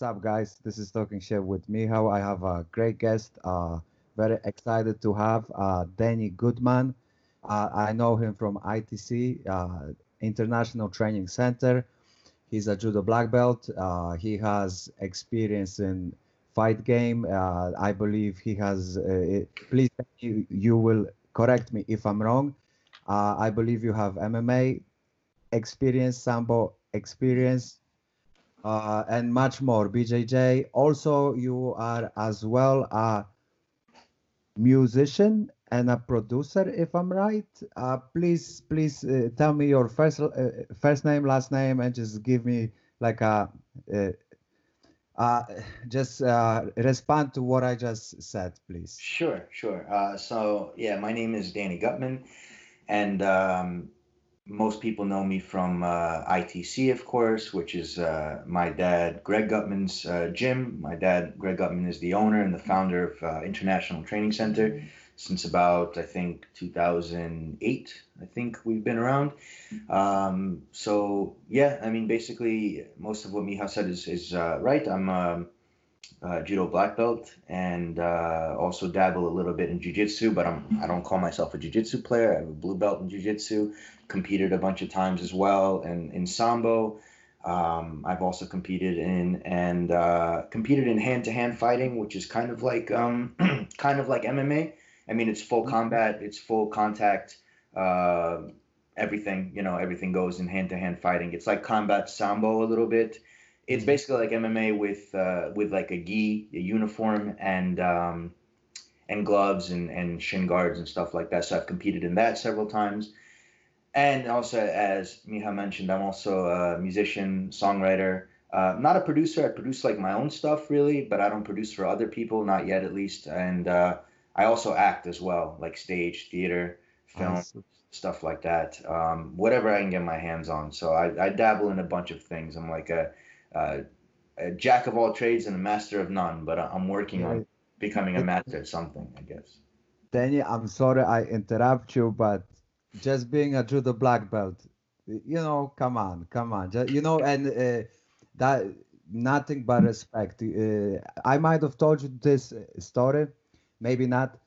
What's up, guys? This is Talking Shit with Michał. I have a great guest. Uh, very excited to have uh, Danny Gutman. Uh, I know him from ITC, uh, International Training Center. He's a judo black belt. Uh, he has experience in fight game. Uh, I believe he has. Please, you, you will correct me if I'm wrong. I believe you have MMA experience, sambo experience, uh, and much more. BJJ. Also, you are as well a musician and a producer, if I'm right. Uh, please, please uh, tell me your first uh, first name, last name, and just give me like a uh, uh, just respond to what I just said, please. Sure, sure. So yeah, my name is Danny Gutman, and um, most people know me from uh, ITC, of course, which is uh, my dad, Greg Gutman's uh, gym. My dad, Greg Gutman, is the owner and the founder of uh, International Training Center since about, I think, 2008. I think we've been around. Um, so, yeah, I mean, basically, most of what Miha said is, is uh, right. I'm a, a judo black belt and uh, also dabble a little bit in jiu-jitsu, but I'm, I don't call myself a jiu-jitsu player. I have a blue belt in jiu-jitsu competed a bunch of times as well and in sambo. Um, i've also competed in and uh, competed in hand-to-hand fighting which is kind of like um, kind of like mma i mean it's full combat it's full contact uh, everything you know everything goes in hand-to-hand fighting. It's like combat sambo a little bit. It's basically like mma with uh, with like a gi a uniform and um, and gloves and, and shin guards and stuff like that. So i've competed in that several times and also as Miha mentioned, I'm also a musician, songwriter. Uh, not a producer. I produce like my own stuff really, but I don't produce for other people, not yet at least. And uh, I also act as well, like stage, theater, film, awesome. stuff like that. Um, whatever I can get my hands on. So I, I dabble in a bunch of things. I'm like a, a, a, jack of all trades and a master of none, but I'm working on becoming a master at something, I guess. Danny, I'm sorry I interrupt you, but just being a judo black belt. You know come on come on. Just, you know and uh, that nothing but respect. Uh, i might have told you this story maybe not.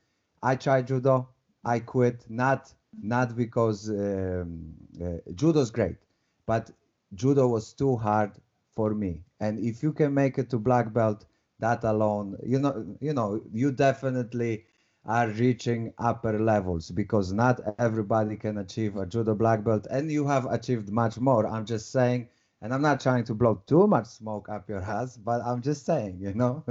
I tried judo. I quit not not because um, uh, judo's great but judo was too hard for me. And if you can make it to black belt that alone you know you know you definitely are reaching upper levels because not everybody can achieve a judo black belt and you have achieved much more. I'm just saying and i'm not trying to blow too much smoke up your ass but i'm just saying you know?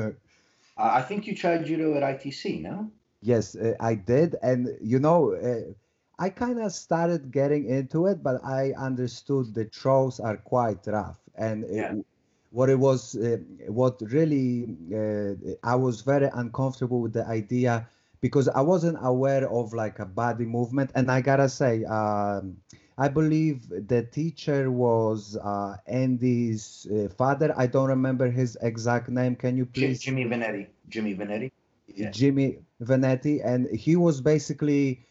I think you tried judo at itc no? Yes uh, i did and you know uh, i kind of started getting into it but i understood the throws are quite rough and yeah. it, what it was uh, what really uh, i was very uncomfortable with the idea because I wasn't aware of like a body movement. And I gotta say, um, I believe the teacher was uh, Andy's uh, father. I don't remember his exact name. Can you please? Jimmy Vanetti. Jimmy Vanetti. Yeah. Jimmy Vanetti, and he was basically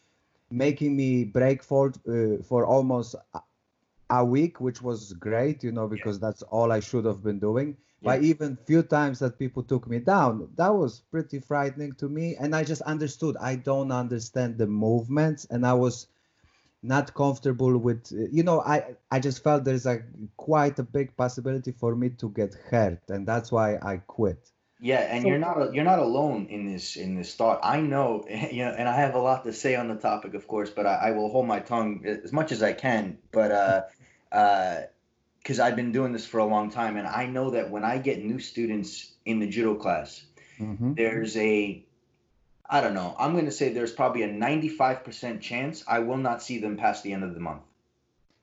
making me break for uh, for almost a week, which was great, you know, because yeah. that's all I should have been doing yeah. by even few times that people took me down. That was pretty frightening to me and i just understood. I don't understand the movements and i was not comfortable with you know i i just felt there's a quite a big possibility for me to get hurt and that's why i quit. Yeah and so, you're not you're not alone in this in this thought. I know you know and i have a lot to say on the topic of course but i, I will hold my tongue as much as i can but uh uh because I've been doing this for a long time, and I know that when I get new students in the judo class, mm-hmm. there's a, I don't know, I'm going to say there's probably a 95% chance I will not see them past the end of the month.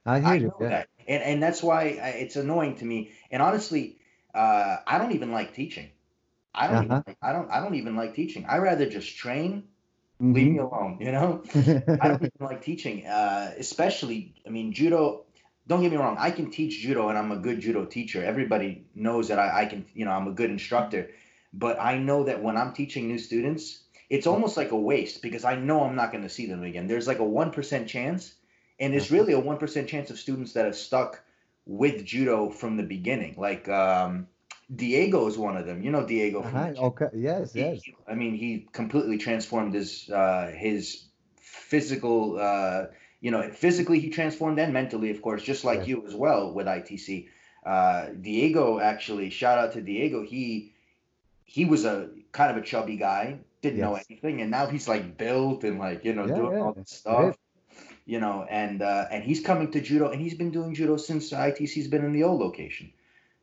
I hear I you. Yeah. That. And, and that's why it's annoying to me. And honestly, uh, I don't even like teaching. I don't, uh-huh. even, I don't, I don't even like teaching. I rather just train Mm-hmm. leave me alone you know i don't even like teaching uh, especially i mean judo don't get me wrong, I can teach judo and I'm a good judo teacher. Everybody knows that I, I can, you know, I'm a good instructor. But I know that when I'm teaching new students, it's almost like a waste because I know I'm not going to see them again. There's like a 1% chance, and it's really a 1% chance of students that have stuck with judo from the beginning. Like, um, Diego is one of them. You know Diego. From Uh-huh. Okay. Yes. he- Yes. I mean, he completely transformed his uh, his physical. Uh, you know, physically he transformed and mentally, of course, just like Yes. you as well with ITC. Uh, Diego actually, shout out to Diego. He he was a kind of a chubby guy, didn't know anything, and now he's like built and like you know Yeah, doing yeah, all this stuff. You know, and uh, and he's coming to judo, and he's been doing judo since ITC's been in the old location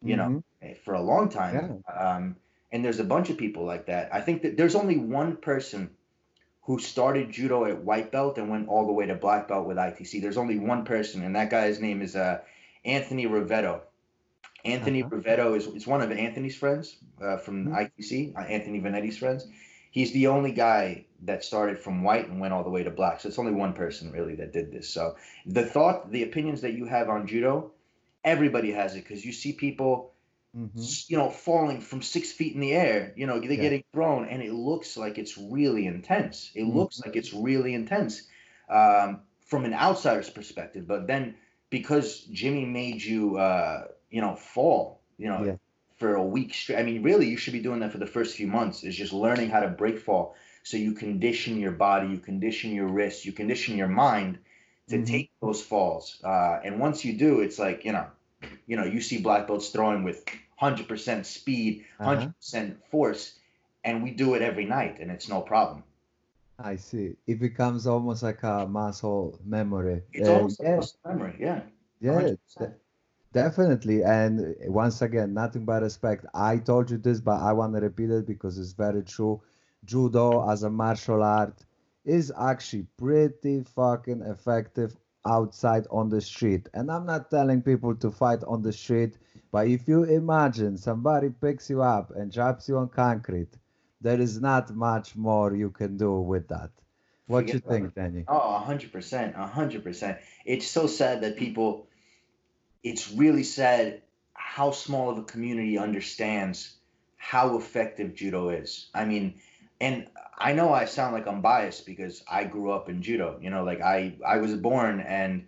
you know, Mhm. for a long time. Um, and there's a bunch of people like that. I think that there's only one person who started judo at white belt and went all the way to black belt with ITC. There's only one person, and that guy's name is uh, Anthony Rivetto. Anthony Uh-huh. Rivetto is, is one of Anthony's friends uh, from Hmm. ITC, uh, Anthony Vanetti's friends. He's the only guy that started from white and went all the way to black. So it's only one person really that did this. So the thought, the opinions that you have on judo, everybody has it because you see people Mhm. you know, falling from six feet in the air. You know, they're Yeah. getting thrown, and it looks like it's really intense. It Mhm. looks like it's really intense um, from an outsider's perspective. But then, because Jimmy made you, uh, you know, fall, you know, Yeah. for a week straight. I mean, really, you should be doing that for the first few months. Is just learning how to break fall, so you condition your body, you condition your wrists, you condition your mind to Mhm. take those falls. Uh, and once you do, it's like you know, you know, you see black belts throwing with 100% speed, Uh-huh. 100% force, and we do it every night, and it's no problem. I see. It becomes almost like a muscle memory. It's Uh, almost yeah, a muscle memory, yeah. yeah, de- definitely. And once again, nothing but respect. I told you this, but I want to repeat it because it's very true. Judo as a martial art is actually pretty fucking effective outside on the street. And I'm not telling people to fight on the street, but if you imagine somebody picks you up and drops you on concrete, there is not much more you can do with that. What Forget you think. Danny? Oh, a hundred percent, a hundred percent. It's so sad that people. It's really sad how small of a community understands how effective judo is. I mean, and I know I sound like I'm biased because I grew up in judo. You know, like I I was born and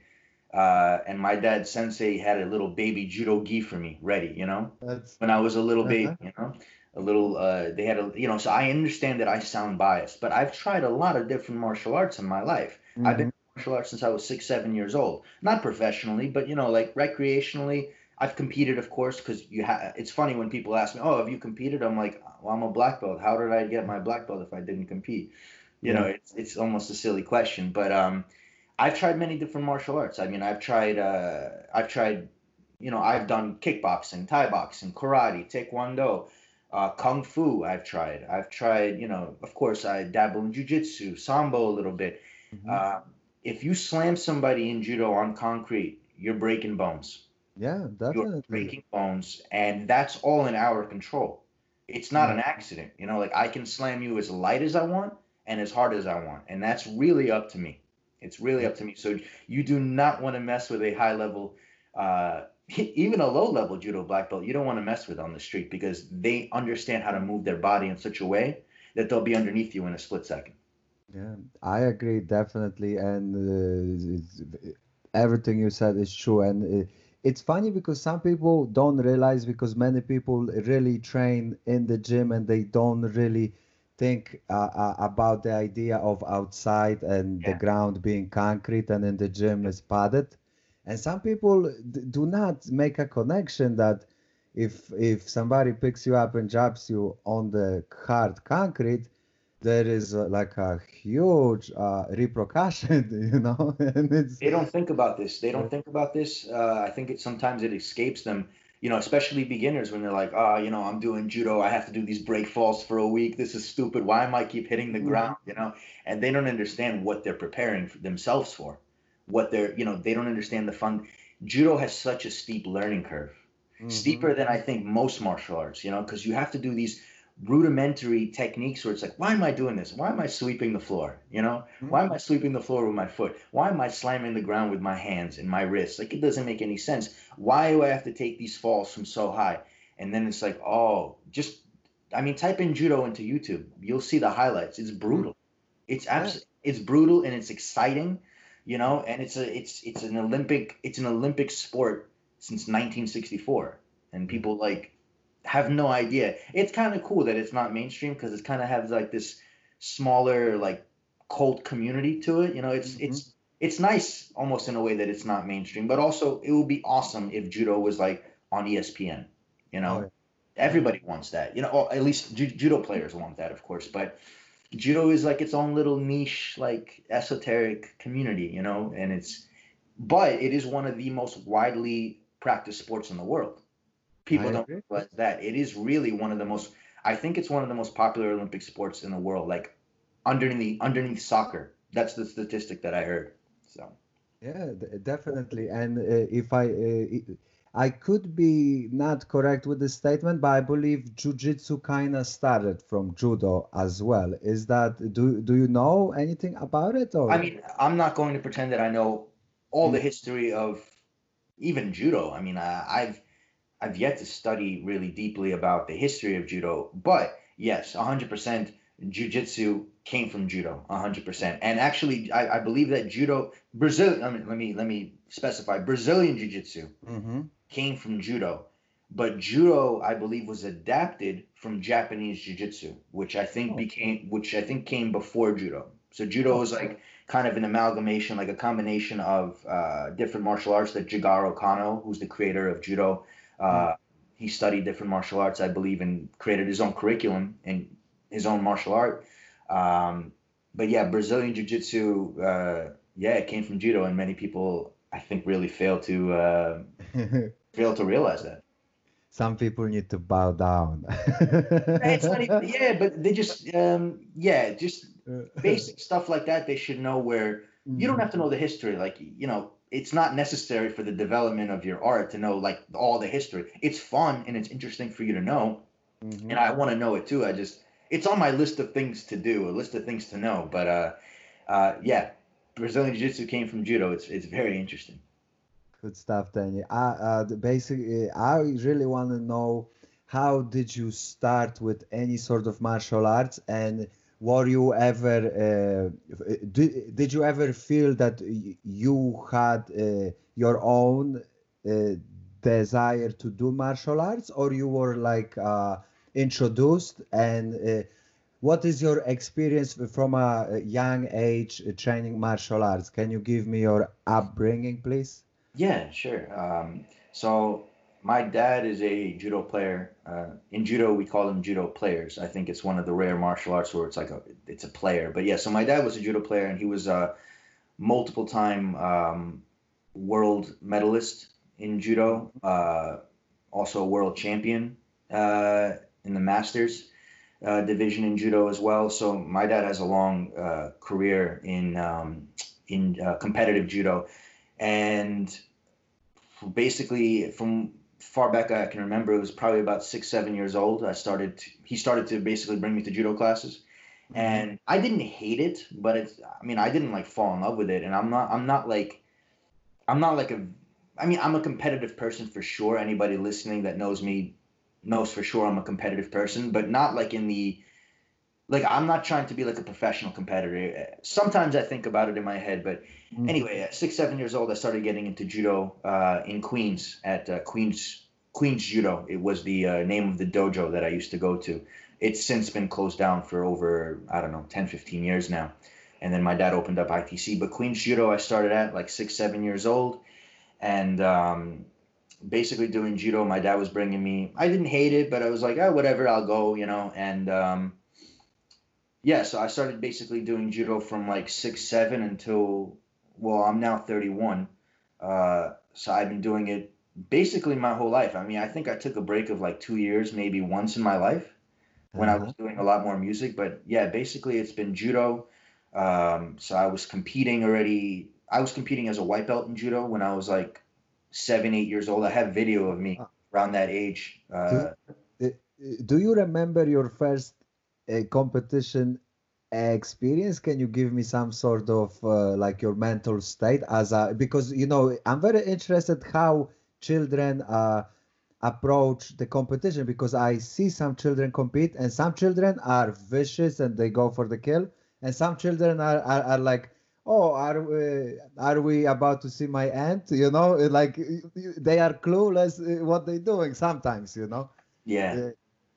uh, and my dad sensei had a little baby judo gi for me ready. You know, That's when I was a little Uh-huh. baby, you know, a little, uh, they had a, you know, so I understand that I sound biased, but I've tried a lot of different martial arts in my life. I've been Mhm. martial arts since I was six, seven years old, not professionally, but you know, like recreationally. I've competed, of course, because you have. It's funny when people ask me, "Oh, have you competed?" I'm like, "Well, I'm a black belt. How did I get my black belt if I didn't compete?" You know, it's it's almost a silly question, but um, I've tried many different martial arts. I mean, I've tried, uh, I've tried, you know, I've done kickboxing, Thai boxing, karate, taekwondo, uh, kung fu. I've tried. I've tried, you know, of course, I dabble in jujitsu, sambo a little bit. Mhm. Uh, if you slam somebody in judo on concrete, you're breaking bones. Yeah, You're breaking bones, and that's all in our control. It's not an accident. You know, like I can slam you as light as I want and as hard as I want, and that's really up to me. It's really up to me. So you do not want to mess with a high level, uh, even a low level judo black belt. You don't want to mess with on the street because they understand how to move their body in such a way that they'll be underneath you in a split second. Yeah, I agree definitely, and uh, everything you said is true. And uh, it's funny because some people don't realize because many people really train in the gym and they don't really think uh, uh, about the idea of outside and the ground being concrete and in the gym is padded. And some people d- do not make a connection that if if somebody picks you up and drops you on the hard concrete, there is uh, like a huge uh, repercussion, you know, and it's They don't think about this. They don't think about this. Uh, I think it sometimes it escapes them. You know, especially beginners when they're like, "Oh, you know, I'm doing judo. I have to do these break falls for a week. This is stupid. Why am I keep hitting the ground?" You know, and they don't understand what they're preparing for themselves for. What they're, you know, they don't understand the fun. Judo has such a steep learning curve, Mhm. steeper than I think most martial arts. You know, because you have to do these rudimentary techniques where it's like, why am I doing this? Why am I sweeping the floor? You know, mm-hmm. why am I sweeping the floor with my foot? Why am I slamming the ground with my hands and my wrists? Like it doesn't make any sense. Why do I have to take these falls from so high? And then it's like, oh, just I mean, type in judo into YouTube. You'll see the highlights. It's mm-hmm. brutal. It's abs- it's brutal and it's exciting, you know, and it's a it's it's an Olympic it's an Olympic sport since 1964. And mm-hmm. people like have no idea. It's kind of cool that it's not mainstream because it kind of has like this smaller like cult community to it. You know, it's mm-hmm. it's it's nice almost in a way that it's not mainstream, but also it would be awesome if judo was like on ESPN. You know, oh, yeah. everybody wants that. You know, or at least ju- judo players want that, of course. But judo is like its own little niche, like esoteric community. You know, and it's but it is one of the most widely practiced sports in the world. People don't realize that it is really one of the most. I think it's one of the most popular Olympic sports in the world. Like underneath underneath soccer. That's the statistic that I heard. So. Yeah, definitely. And uh, if I, uh, I could be not correct with the statement, but I believe jujitsu kind of started from judo as well. Is that do do you know anything about it? Or I mean, I'm not going to pretend that I know all the mm. history of even judo. I mean, uh, I've I've yet to study really deeply about the history of judo, but yes, 100% jujitsu came from judo 100% and actually I, I, believe that judo brazil I mean, let me let me specify brazilian jiu-jitsu mm-hmm. came from judo but judo i believe was adapted from japanese jiu-jitsu which i think oh. became which i think came before judo so judo is like kind of an amalgamation like a combination of uh, different martial arts that jigoro kano who's the creator of judo uh, he studied different martial arts i believe and created his own curriculum and his own martial art um, but yeah, Brazilian Jiu Jitsu, uh, yeah, it came from judo, and many people, I think, really fail to uh, fail to realize that. Some people need to bow down. even, yeah, but they just, um, yeah, just basic stuff like that. They should know where you don't have to know the history. Like, you know, it's not necessary for the development of your art to know like all the history. It's fun and it's interesting for you to know, mm-hmm. and I want to know it too. I just it's on my list of things to do, a list of things to know. But uh, uh, yeah, Brazilian Jiu Jitsu came from judo. It's it's very interesting. Good stuff, Danny. I, uh, basically, I really want to know how did you start with any sort of martial arts and were you ever uh, did, did you ever feel that you had uh, your own uh, desire to do martial arts? Or you were like uh, introduced and uh, what is your experience from a young age training martial arts? Can you give me your upbringing please? Yeah sure. Um, so my dad is a judo player. Uh, in judo we call them judo players. I think it's one of the rare martial arts where it's like a it's a player. But yeah so my dad was a judo player and he was a multiple time um, world medalist in judo uh, also a world champion uh, in the masters uh, division in judo as well. So my dad has a long uh, career in um, in uh, competitive judo, and basically from far back I can remember, it was probably about six seven years old. I started. To, he started to basically bring me to judo classes. Mm-hmm. And I didn't hate it, but it's. I mean, I didn't like fall in love with it, and I'm not. I'm not like. I'm not like a. I mean, I'm a competitive person for sure. Anybody listening that knows me knows for sure I'm a competitive person, but not like in the like I'm not trying to be like a professional competitor. Sometimes I think about it in my head, but mm-hmm. anyway, at six seven years old, I started getting into judo uh, in Queens at uh, Queens Queens Judo. It was the uh, name of the dojo that I used to go to. It's since been closed down for over I don't know 10, 15 years now. And then my dad opened up ITC, but Queens Judo I started at like six seven years old, and um, basically doing judo. My dad was bringing me. I didn't hate it, but I was like, oh, whatever, I'll go, you know. And um, yeah, so I started basically doing judo from like six, seven until well, I'm now 31. Uh, so I've been doing it basically my whole life. I mean, I think I took a break of like two years, maybe once in my life when uh-huh. I was doing a lot more music. But yeah, basically it's been judo. Um, so I was competing already. I was competing as a white belt in judo when I was like seven, eight years old. I have video of me around that age. Uh, do, do, you remember your first uh, competition experience? Can you give me some sort of uh, like your mental state as a because you know I'm very interested how children uh, approach the competition because I see some children compete and some children are vicious and they go for the kill and some children are, are, are like oh are we, are we about to see my aunt you know like they are clueless what they're doing sometimes you know Yeah.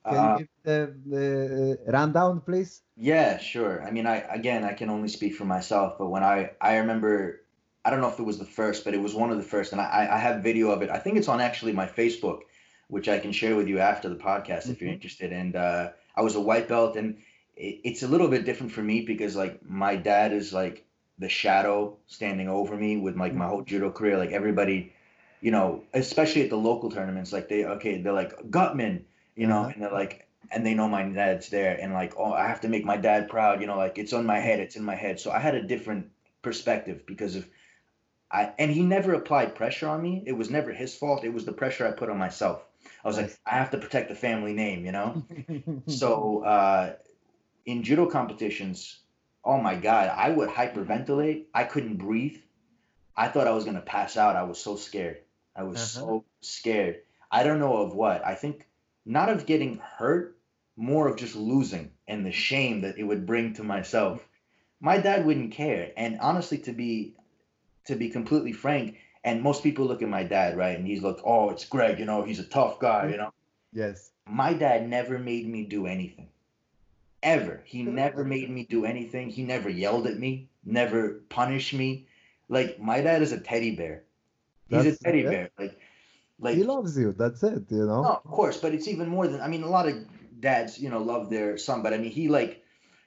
Uh, Uh, can you give the, the uh, rundown, please? Yeah, sure. I mean, I again, I can only speak for myself, but when I I remember, I don't know if it was the first, but it was one of the first, and I I have video of it. I think it's on actually my Facebook, which I can share with you after the podcast if you're Mhm. interested. And uh, I was a white belt, and it, it's a little bit different for me because like my dad is like the shadow standing over me with like my whole judo career. Like everybody, you know, especially at the local tournaments, like they okay, they're like Gutman, you know, Uh-huh. and they're like and they know my dad's there and like oh i have to make my dad proud you know like it's on my head it's in my head. So i had a different perspective because of i and he never applied pressure on me. It was never his fault. It was the pressure i put on myself. I was like i have to protect the family name you know? So uh in judo competitions oh my god i would hyperventilate. I couldn't breathe. I thought i was going to pass out. I was so scared. I was Uh-huh. so scared. I don't know of what. I think not of getting hurt more of just losing and the shame that it would bring to myself. My dad wouldn't care. And honestly to be to be completely frank and most people look at my dad right? And he's like oh it's greg you know he's a tough guy you know? Yes. my dad never made me do anything. Ever. He never made me do anything. He never yelled at me never punished me. Like my dad is a teddy bear. He's That's- a teddy yeah. bear. Like like he loves you. That's it. You know. no, of course, but it's even more than I mean, a lot of dads, you know, love their son, but I mean, he like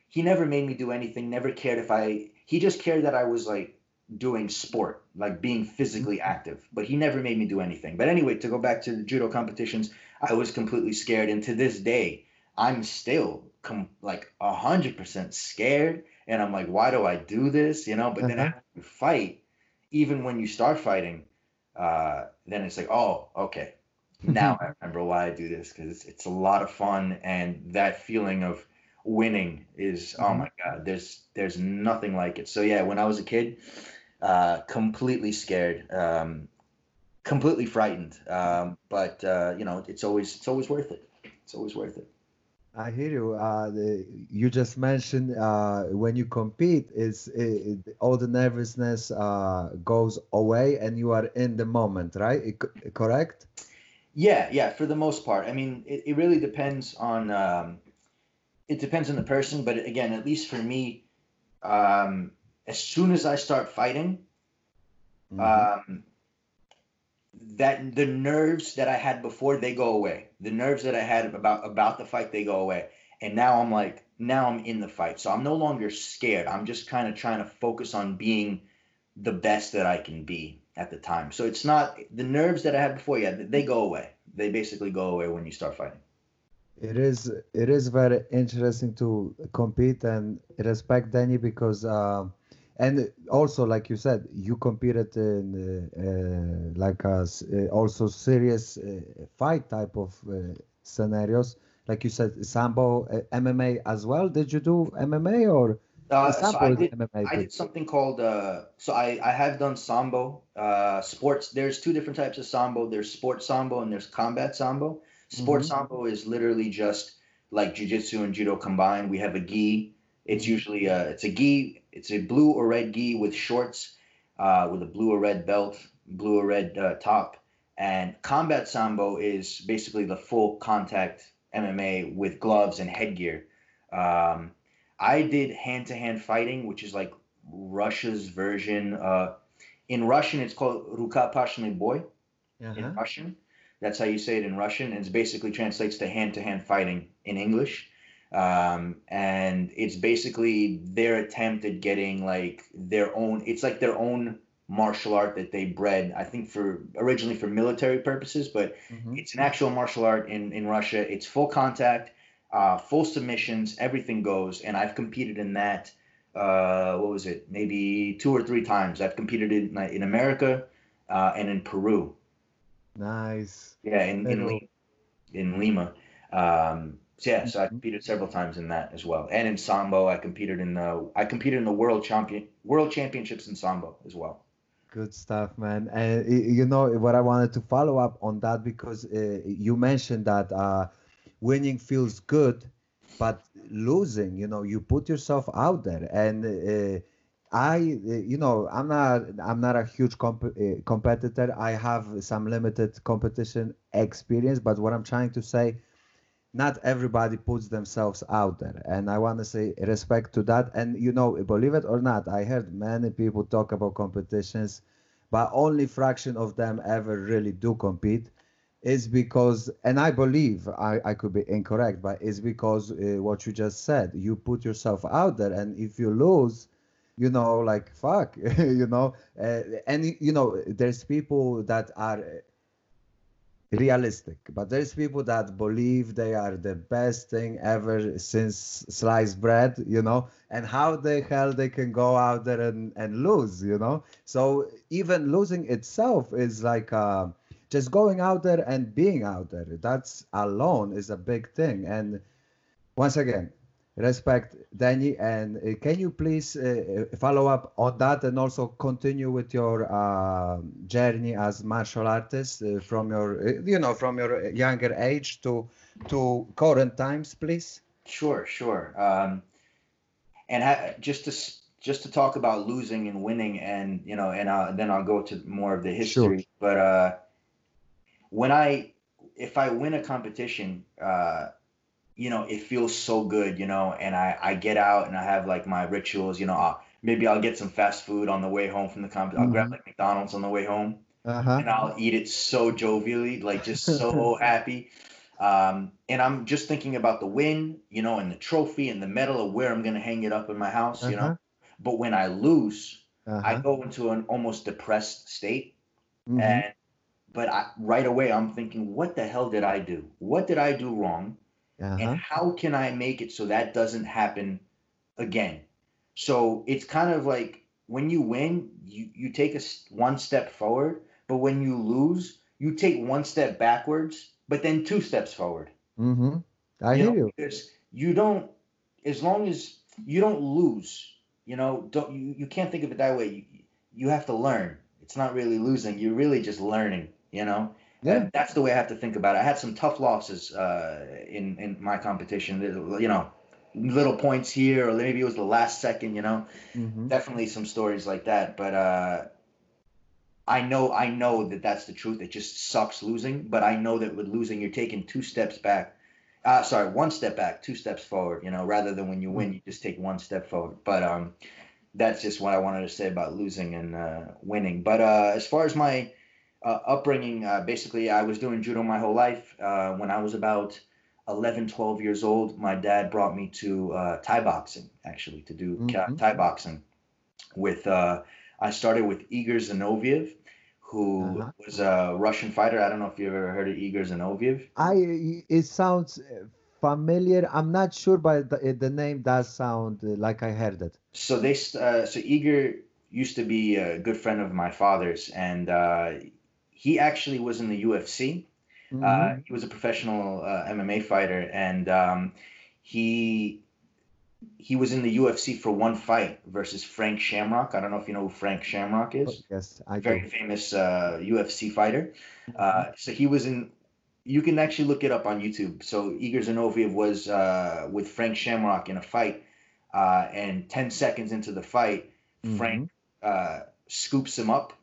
he never made me do anything, never cared if I he just cared that I was like doing sport, like being physically active, but he never made me do anything. But anyway, to go back to the judo competitions, I was completely scared and to this day, I'm still com- like a hundred percent scared and I'm like, why do I do this? You know, but then Uh-huh. after you fight, even when you start fighting, uh, then it's like, oh, okay, now I remember why I do this because it's, it's a lot of fun and that feeling of winning is oh Mhm. my god there's there's nothing like it. So yeah when I was a kid uh completely scared um completely frightened um but uh you know it's always it's always worth it. It's always worth it I hear you. Uh, the, you just mentioned uh, when you compete, is it, all the nervousness uh, goes away and you are in the moment, right? It correct? Yeah, yeah, for the most part. I mean, it, it really depends on um, it depends on the person, but again, at least for me, um, as soon as I start fighting, Mhm. um, that the nerves that I had before they go away. The nerves that I had about about the fight they go away, and now I'm like now I'm in the fight, so I'm no longer scared. I'm just kind of trying to focus on being the best that I can be at the time. So it's not the nerves that I had before. Yeah, they go away. They basically go away when you start fighting. It is it is very interesting to compete and respect Danny because uh, and also like you said you competed in uh, uh, like a uh, also serious uh, fight type of uh, scenarios. Like you said sambo uh, MMA as well. Did you do MMA or Uh, so sambo I did. MMA I did something called uh so I I have done sambo uh sports. There's two different types of sambo. There's sports sambo and there's combat sambo. Sports Mhm. sambo is literally just like jiu-jitsu and judo combined. We have a gi it's usually uh it's a gi it's a blue or red gi with shorts uh with a blue or red belt blue or red uh, top and combat sambo is basically the full contact MMA with gloves and headgear um I did hand to hand fighting, which is like Russia's version. Uh, in Russian, it's called Rukapashny boy. Yeah in Uh-huh. Russian, that's how you say it in Russian. And it basically translates to hand to hand fighting in English. Um, and it's basically their attempt at getting like their own. It's like their own martial art that they bred. I think for originally for military purposes, but Mhm. it's an actual martial art in, in Russia. It's full contact, uh, full submissions, everything goes. And I've competed in that. Uh, what was it? Maybe two or three times. I've competed in in America uh, and in Peru. Nice. Yeah, in in, in Lima. Um, yeah, so I Mhm. competed several times in that as well, and in sambo. I competed in the I competed in the world champion world championships in sambo as well. Good stuff, man. And you know what I wanted to follow up on that because uh, you mentioned that uh, winning feels good, but losing, you know, you put yourself out there. And uh, I, uh, you know, I'm not, I'm not a huge comp- uh, competitor. I have some limited competition experience, but what I'm trying to say not everybody puts themselves out there. And i want to say respect to that. And you know believe it or not i heard many people talk about competitions but only fraction of them ever really do compete. Is because and i believe i, I could be incorrect but it's because uh, what you just said. You put yourself out there and if you lose you know like fuck you know uh, and you know there's people that are realistic but there's people that believe they are the best thing ever since sliced bread you know and how the hell they can go out there and, and lose you know? So even losing itself is like uh, just going out there and being out there. That's alone is a big thing. And once again respect danny and uh, can you please uh, follow up on that and also continue with your uh, journey as martial artist uh, from your uh, you know from your younger age to to current times please Sure, sure. Um, and ha- just to just to talk about losing and winning, and you know, and uh, then I'll go to more of the history. Sure. But uh, when I, if I win a competition, uh, you know, it feels so good, you know, and I I get out and I have like my rituals, you know. Uh, maybe I'll get some fast food on the way home from the comp. I'll grab Mhm. like McDonald's on the way home uh-huh and I'll eat it so jovially, like just so happy. Um, and I'm just thinking about the win, you know, and the trophy and the medal of where I'm gonna hang it up in my house, you Uh-huh. know. But when I lose, I uh-huh go into an almost depressed state, Mhm. and but I, right away I'm thinking, what the hell did I do? What did I do wrong? Uh-huh and how can I make it so that doesn't happen again? So it's kind of like when you win, you, you take a one step forward, but when you lose, you take one step backwards, but then two steps forward. mm-hmm. i you hear know, you because you don't, as long as you don't lose, you know, don't you, you can't think of it that way. You, you have to learn. It's not really losing. You're really just learning, you know? Yeah that's the way I have to think about it. I had some tough losses uh, in in my competition. You know, little points here, or maybe it was the last second. You know, mm-hmm. definitely some stories like that. But uh, I know I know that that's the truth. It just sucks losing. But I know that with losing, you're taking two steps back. Uh, sorry, one step back, two steps forward. You know, rather than when you win, you just take one step forward. But um, that's just what I wanted to say about losing and uh, winning. But uh, as far as my uh, upbringing, uh, basically, I was doing judo my whole life. Uh, when I was about 11, 12 years old, my dad brought me to uh, Thai boxing, actually, to do Mhm. Thai boxing. With uh, I started with Igor Zinoviev, who Uh-huh. was a Russian fighter. I don't know if you've ever heard of Igor Zinoviev. I it sounds uh, familiar. I'm not sure, but the, the name does sound like I heard it. So they, uh, so Igor used to be a good friend of my father's, and uh, he actually was in the UFC. Mhm. Uh, he was a professional uh, MMA fighter, and um, he he was in the UFC for one fight versus Frank Shamrock. I don't know if you know who Frank Shamrock is. yes, I Very do. famous uh, UFC fighter. Uh, so he was in. You can actually look it up on YouTube. So Igor Zinoviev was uh, with Frank Shamrock in a fight, uh, and ten seconds into the fight, Frank uh, scoops him up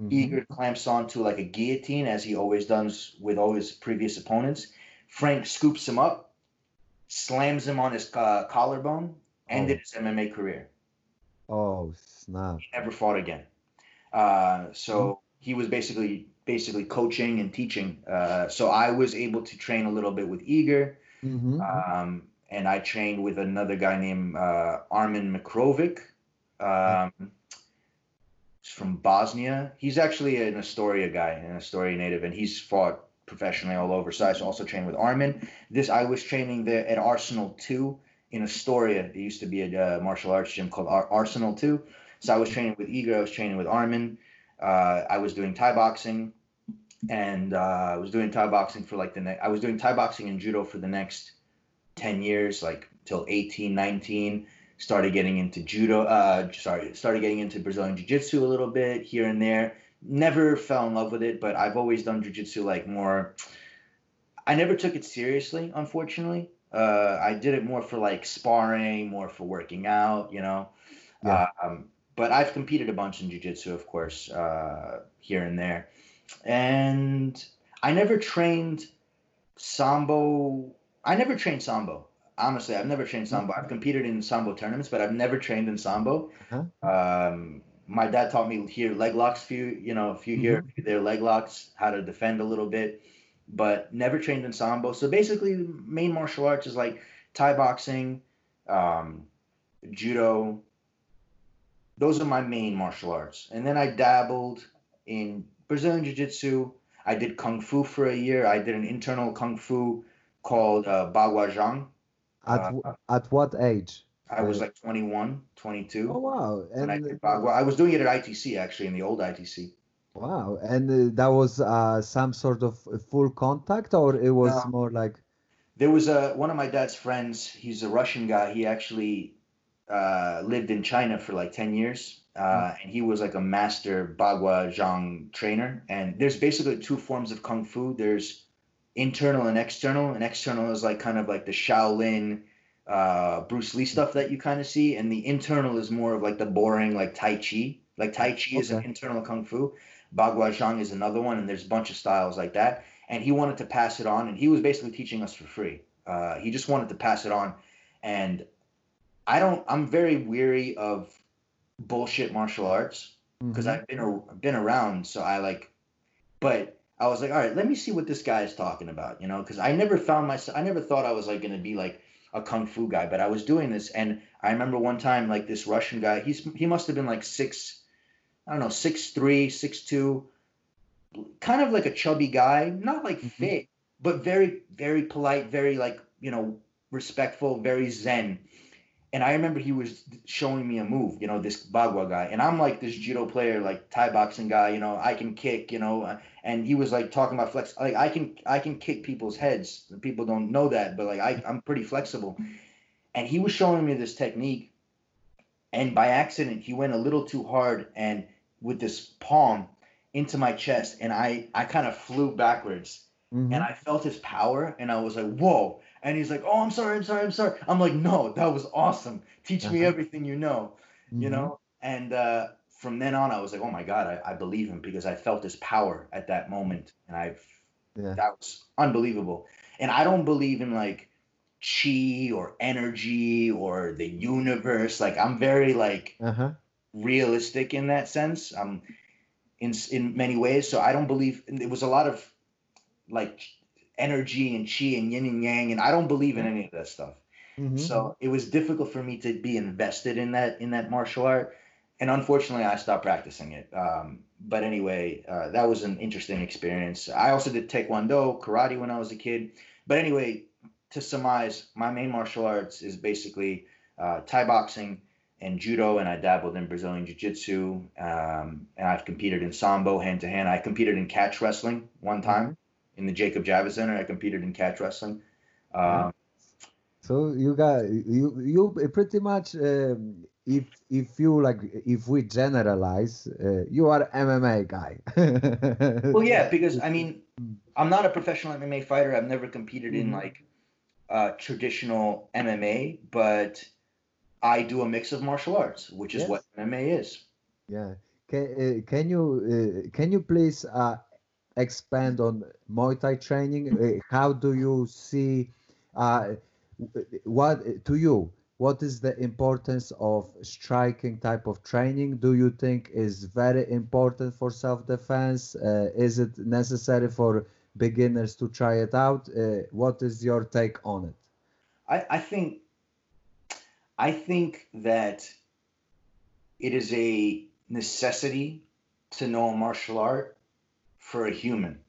Mhm. Igor clamps onto like a guillotine, as he always does with all his previous opponents. Frank scoops him up, slams him on his uh, collarbone, ended Oh. his MMA career. Oh snap! He never fought again. Uh, so Mm-hmm. he was basically basically coaching and teaching. Uh, so I was able to train a little bit with Igor, Mhm. um, and I trained with another guy named uh, Armin Mikrovic. Um, from Bosnia. He's actually an Astoria guy, an Astoria native, and he's fought professionally all over. So I also trained with Armin. This I was training there at Arsenal Two in Astoria. There used to be a uh, martial arts gym called Ar- Arsenal Two. So I was training with Igor. I was training with Armin. Uh, I was doing Thai boxing, and uh, I was doing Thai boxing for like the next. I was doing Thai boxing and judo for the next 10 years like till 18 19 started getting into judo uh sorry started getting into brazilian jiu-jitsu a little bit here and there never fell in love with it but i've always done jiu-jitsu like more i never took it seriously unfortunately uh i did it more for like sparring more for working out you know Yeah. um but i've competed a bunch in jiu-jitsu of course uh here and there and i never trained sambo. I never trained sambo. Honestly, I've never trained sambo. I've competed in sambo tournaments, but I've never trained in sambo. Uh-huh. Um, my dad taught me here leg locks. Few, you know, if you hear their leg locks, how to defend a little bit, but never trained in sambo. So basically, main martial arts is like Thai boxing, um, judo. Those are my main martial arts, and then I dabbled in Brazilian Jiu Jitsu. I did Kung Fu for a year. I did an internal Kung Fu called uh, Bagua Zhang. At Uh, at what age? I was Uh, like 21, 22 Oh wow! when I And. I was doing it at ITC actually, in the old ITC. wow! And uh, that was uh, some sort of full contact, or it was No. more like There was a one of my dad's friends. He's a Russian guy. He actually uh, lived in China for like 10 years. Uh, and he was like a master Bagua Zhang trainer. And there's basically two forms of Kung Fu. There's internal and external. And external is like kind of like the Shaolin, uh, Bruce Lee stuff that you kind of see. And the internal is more of like the boring, like Tai Chi. Like Tai Chi is an internal Kung Fu. Bagua Zhang is another one. And there's a bunch of styles like that. And he wanted to pass it on. And he was basically teaching us for free. Uh, he just wanted to pass it on. And I don't, I'm very weary of bullshit martial arts because Mhm. I've been a, been around, so I like. But I was like, all right, let me see what this guy is talking about, you know, because I never found myself. I never thought I was like gonna be like a kung fu guy, but I was doing this, and I remember one time like this Russian guy. He's he must have been like six, I don't know, six three, six two, kind of like a chubby guy, not like Mhm. fit, but very very polite, very like you know respectful, very zen. And I remember he was showing me a move, you know, this Bagua guy. And I'm like this judo player, like Thai boxing guy, you know, I can kick, you know, and he was like talking about flex like I can I can kick people's heads. People don't know that, but like I, I'm pretty flexible. And he was showing me this technique. And by accident, he went a little too hard and with this palm into my chest, and I I kind of flew backwards Mhm. and I felt his power, and I was like, "Whoa!" And he's like, "Oh, I'm sorry, I'm sorry, I'm sorry." I'm like, "No, that was awesome. Teach me Uh-huh. everything you know." You Mhm. know. And uh, from then on, I was like, "Oh my God, I, I believe him because I felt his power at that moment, and I Yeah. that was unbelievable." And I don't believe in like chi or energy or the universe. Like I'm very like Uh-huh. realistic in that sense. Um, in in many ways. So I don't believe It was a lot of like energy and chi and yin and yang, and I don't believe in any of that stuff. Mhm. So it was difficult for me to be invested in that in that martial art, and unfortunately, I stopped practicing it. Um, but anyway, uh, that was an interesting experience. I also did taekwondo, karate when I was a kid. But anyway, to surmise, my main martial arts is basically uh, Thai boxing and judo, and I dabbled in Brazilian jiu-jitsu, um, and I've competed in sambo hand to hand. I competed in catch wrestling one time in the Jacob Javits Center. I competed in catch wrestling. Um, So you got you you pretty much um, if if you like if we generalize, uh, you are MMA guy. Well, yeah, because I mean, I'm not a professional MMA fighter. I've never competed in Mhm. like uh, traditional MMA, but I do a mix of martial arts, which is Yes. what MMA is. Yeah. Can uh, can you uh, can you please uh, expand on Muay Thai training? Uh, how do you see uh, what to you? What is the importance of striking type of training? Do you think is very important for self-defense? Uh, is it necessary for beginners to try it out? Uh, what is your take on it? I, I think I think that it is a necessity to know martial art for a human.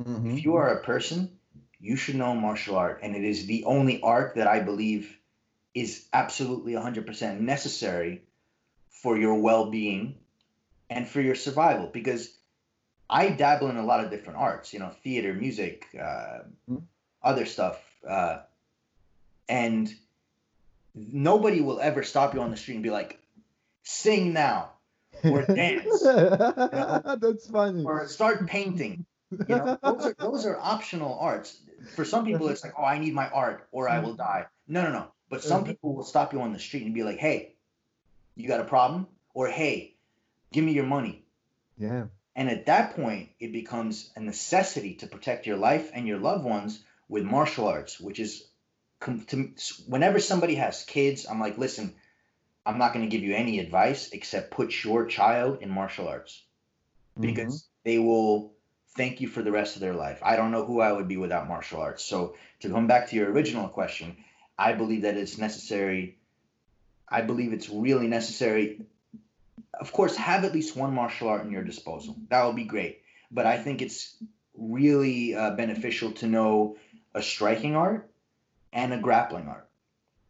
Mhm. If you are a person, you should know martial art, and it is the only art that I believe is absolutely 100% necessary for your well-being and for your survival. Because I dabble in a lot of different arts, you know, theater, music, uh, Mhm. other stuff, uh, and nobody will ever stop you on the street and be like, "Sing now." Or dance. That's funny. or start painting. You know, those are those are optional arts. For some people, it's like, oh, I need my art or I will die. No, no, no. But some Mhm. people will stop you on the street and be like, hey, you got a problem? Or hey, give me your money. Yeah. And at that point, it becomes a necessity to protect your life and your loved ones with martial arts, which is com- to, whenever somebody has kids, I'm like, listen, I'm not going to give you any advice except put your child in martial arts because mm-hmm. they will thank you for the rest of their life. I don't know who I would be without martial arts. So to come back to your original question, I believe that it's necessary. I believe it's really necessary. Of course, have at least one martial art in your disposal. That would be great. But I think it's really uh, beneficial to know a striking art and a grappling art.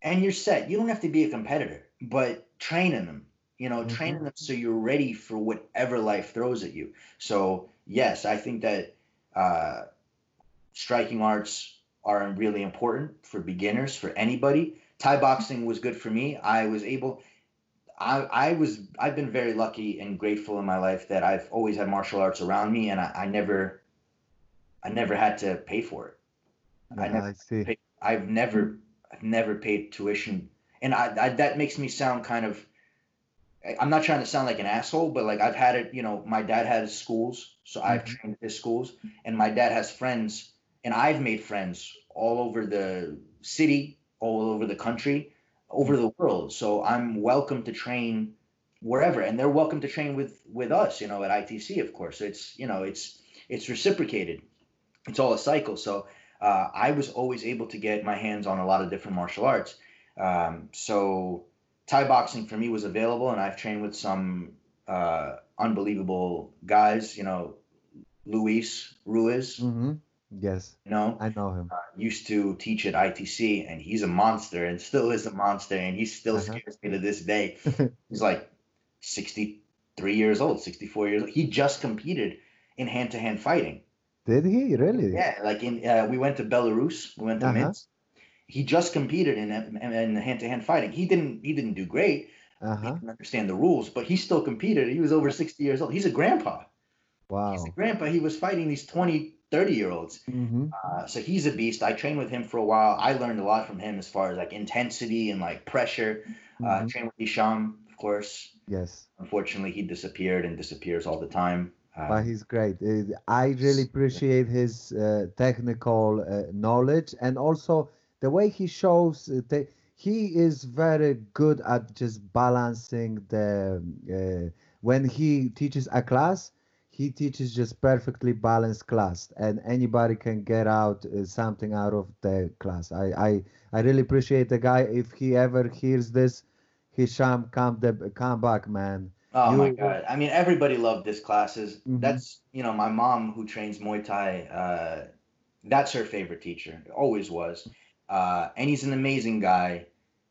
And you're set. You don't have to be a competitor, but training them, you know, mm-hmm. training them so you're ready for whatever life throws at you. So, yes, I think that uh, striking arts are really important for beginners, for anybody. Thai boxing was good for me. I was able, I, I was, I've been very lucky and grateful in my life that I've always had martial arts around me and I, I never, I never had to pay for it. I never I see. Paid, I've never I've never paid tuition, and I, I that makes me sound kind of. I'm not trying to sound like an asshole, but like I've had it. You know, my dad has schools, so mm-hmm. I've trained his schools, and my dad has friends, and I've made friends all over the city, all over the country, over the world. So I'm welcome to train wherever, and they're welcome to train with with us. You know, at ITC, of course. It's you know it's it's reciprocated. It's all a cycle. So uh, I was always able to get my hands on a lot of different martial arts. Um, so Thai boxing for me was available, and I've trained with some uh, unbelievable guys. You know, Luis Ruiz. Mm-hmm. Yes. You know, I know him. Uh, used to teach at ITC, and he's a monster, and still is a monster, and he still uh-huh. scares me to this day. he's like 63 years old, 64 years old. He just competed in hand-to-hand fighting. Did he really? Yeah, like in uh, we went to Belarus, we went to uh-huh. Minsk. He just competed in in hand to hand fighting. He didn't he didn't do great. Uh-huh. He didn't understand the rules, but he still competed. He was over sixty years old. He's a grandpa. Wow. He's a grandpa. He was fighting these 20, 30 year olds. Mm-hmm. Uh, so he's a beast. I trained with him for a while. I learned a lot from him as far as like intensity and like pressure. Uh, mm-hmm. Uh, trained with Hisham, of course. Yes. Unfortunately, he disappeared and disappears all the time. Uh, but he's great. Uh, I really appreciate his uh, technical uh, knowledge and also the way he shows. Uh, the, he is very good at just balancing the. Uh, when he teaches a class, he teaches just perfectly balanced class, and anybody can get out something out of the class. I, I I really appreciate the guy. If he ever hears this, Hisham, come the come back, man Oh you, my god! I mean, everybody loved this classes. Mm-hmm. That's you know, my mom who trains Muay Thai. Uh, that's her favorite teacher. Always was. Uh, and he's an amazing guy,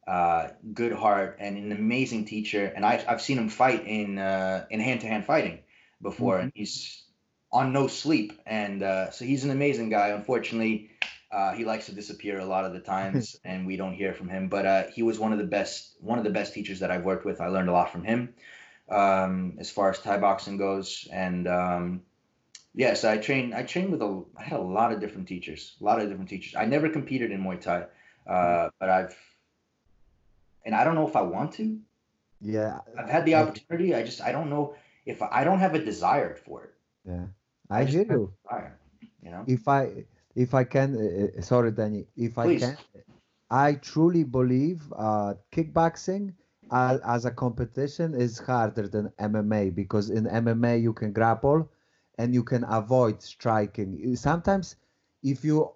uh, good heart, and an amazing teacher. And I've I've seen him fight in uh, in hand to hand fighting before, mm-hmm. and he's on no sleep. And uh, so he's an amazing guy. Unfortunately, uh, he likes to disappear a lot of the times, and we don't hear from him. But uh, he was one of the best one of the best teachers that I've worked with. I learned a lot from him um, as far as Thai boxing goes. And um, yes, I trained. I trained with a. I had a lot of different teachers. A lot of different teachers. I never competed in Muay Thai, uh, but I've. And I don't know if I want to. Yeah. I've had the opportunity. I just I don't know if I, I don't have a desire for it. Yeah, I, I you. Desire, you know. If I if I can, uh, uh sorry, Danny. If Please. I can, I truly believe uh, kickboxing as a competition is harder than MMA because in MMA you can grapple and you can avoid striking. Sometimes if you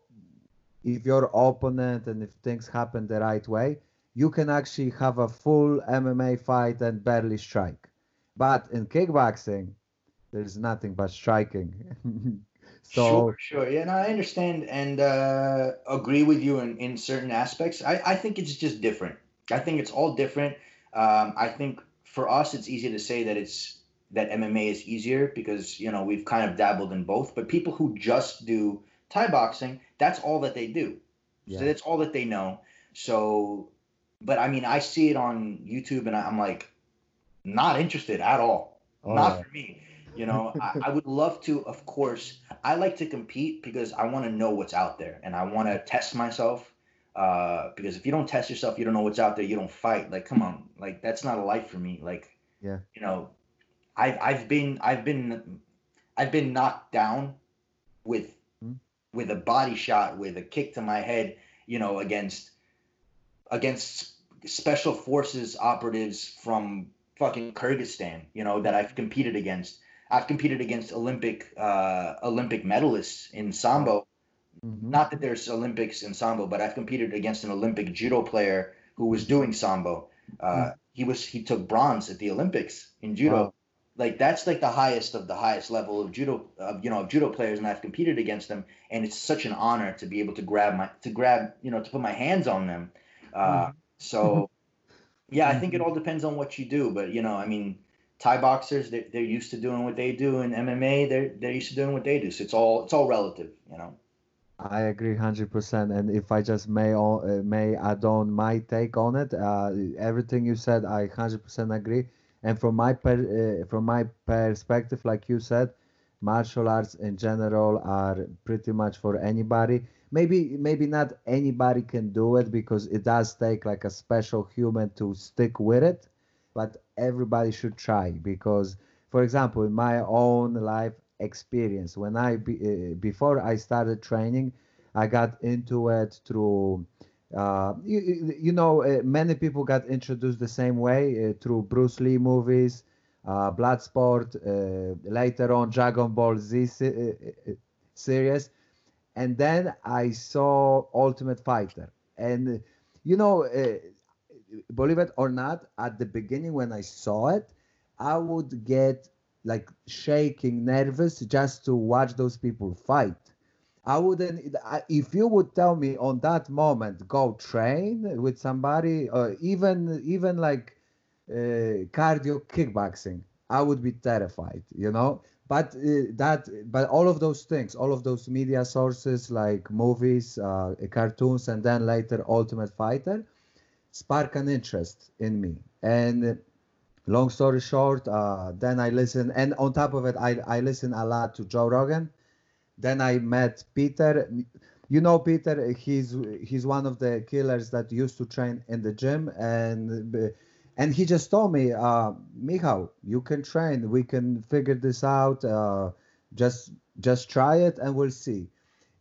if your opponent and if things happen the right way, you can actually have a full MMA fight and barely strike. But in kickboxing, there's nothing but striking. so sure, sure. Yeah, I understand and uh, agree with you in, in certain aspects. I, I think it's just different. I think it's all different. Um, I think for us, it's easy to say that it's that MMA is easier because you know we've kind of dabbled in both. But people who just do Thai boxing, that's all that they do. Yeah. So that's all that they know. So, but I mean, I see it on YouTube, and I'm like, not interested at all. Oh, not yeah. for me. You know, I, I, would love to, of course. I like to compete because I want to know what's out there and I want to test myself. Uh, because if you don't test yourself, you don't know what's out there. You don't fight. Like, come on, like that's not a life for me. Like, yeah, you know, I've I've been I've been I've been knocked down with mm-hmm. with a body shot, with a kick to my head, you know, against against special forces operatives from fucking Kyrgyzstan, you know, that I've competed against. I've competed against Olympic uh, Olympic medalists in sambo. Mm-hmm. Not that there's Olympics in sambo, but I've competed against an Olympic judo player who was doing sambo. Uh, mm-hmm. He was he took bronze at the Olympics in judo. Wow. Like that's like the highest of the highest level of judo of you know of judo players, and I've competed against them, and it's such an honor to be able to grab my to grab you know to put my hands on them. Uh, mm-hmm. So yeah, I think it all depends on what you do, but you know, I mean, Thai boxers they're, they're used to doing what they do, and MMA they're they're used to doing what they do. So it's all it's all relative, you know. I agree hundred percent, and if I just may uh, may add on my take on it, uh, everything you said, I hundred percent agree. And from my per, uh, from my perspective, like you said, martial arts in general are pretty much for anybody. Maybe maybe not anybody can do it because it does take like a special human to stick with it but everybody should try because for example in my own life experience when i uh, before i started training i got into it through uh, you, you, know uh, many people got introduced the same way uh, through bruce lee movies uh, bloodsport later on dragon ball z series and then I saw Ultimate Fighter, and you know, believe it or not, at the beginning when I saw it, I would get like shaking, nervous just to watch those people fight. I wouldn't. If you would tell me on that moment, go train with somebody, or even even like uh, cardio kickboxing, I would be terrified. You know, but uh, that but all of those things all of those media sources like movies uh, cartoons and then later ultimate fighter spark an interest in me and long story short uh, then i listen and on top of it I, I listen a lot to joe rogan then i met peter you know peter he's he's one of the killers that used to train in the gym and and he just told me, uh, Michał, you can train. We can figure this out. Uh, just just try it, and we'll see.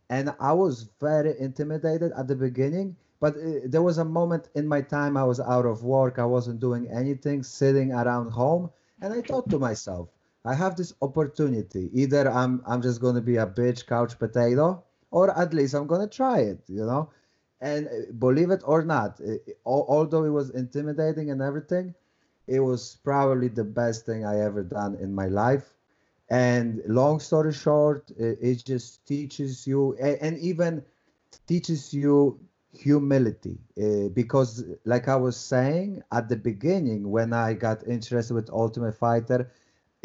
And I was very intimidated at the beginning, but uh, there was a moment in my time I was out of work. I wasn't doing anything, sitting around home, and I thought to myself, I have this opportunity. Either I'm I'm just to be a bitch couch potato, or at least I'm to try it. You know and uh, believe it or not, it, although it was intimidating and everything, it was probably the best thing I ever done in my life. And long story short, it, it just teaches you, and, and, even teaches you humility. Uh, because, like I was saying at the beginning, when I got interested with Ultimate Fighter,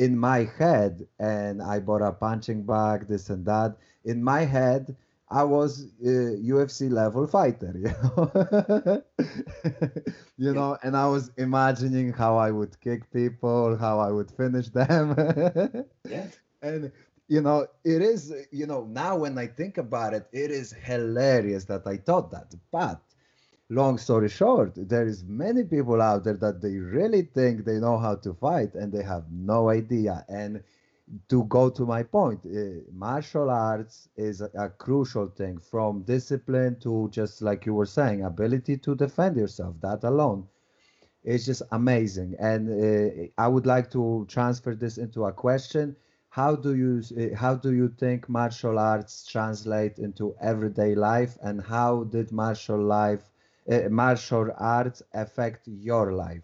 in my head, and I bought a punching bag, this and that, in my head, I was a UFC level fighter, you know, you know, and I was imagining how I would kick people, how I would finish them. yeah. And you know, it is, you know, now when I think about it, it is hilarious that I thought that. But long story short, there is many people out there that they really think they know how to fight and they have no idea. And to go to my point, uh, martial arts is a, a, crucial thing from discipline to just like you were saying, ability to defend yourself. That alone is just amazing. And uh, I would like to transfer this into a question. How do you uh, how do you think martial arts translate into everyday life, and how did martial life martial arts affect your life?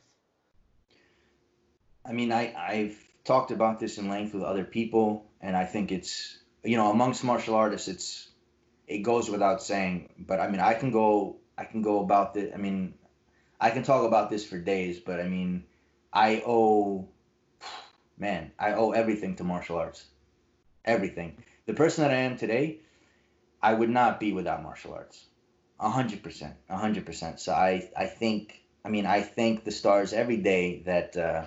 I mean, I I've talked about this in length with other people, and I think it's you know amongst martial artists, it's it goes without saying. But I mean, I can go I can go about this. I mean, I can talk about this for days, but I mean, I owe man, I owe everything to martial arts, everything. The person that I am today, I would not be without martial arts. A hundred percent, a hundred percent. So I, I think, I mean, I thank the stars every day that uh,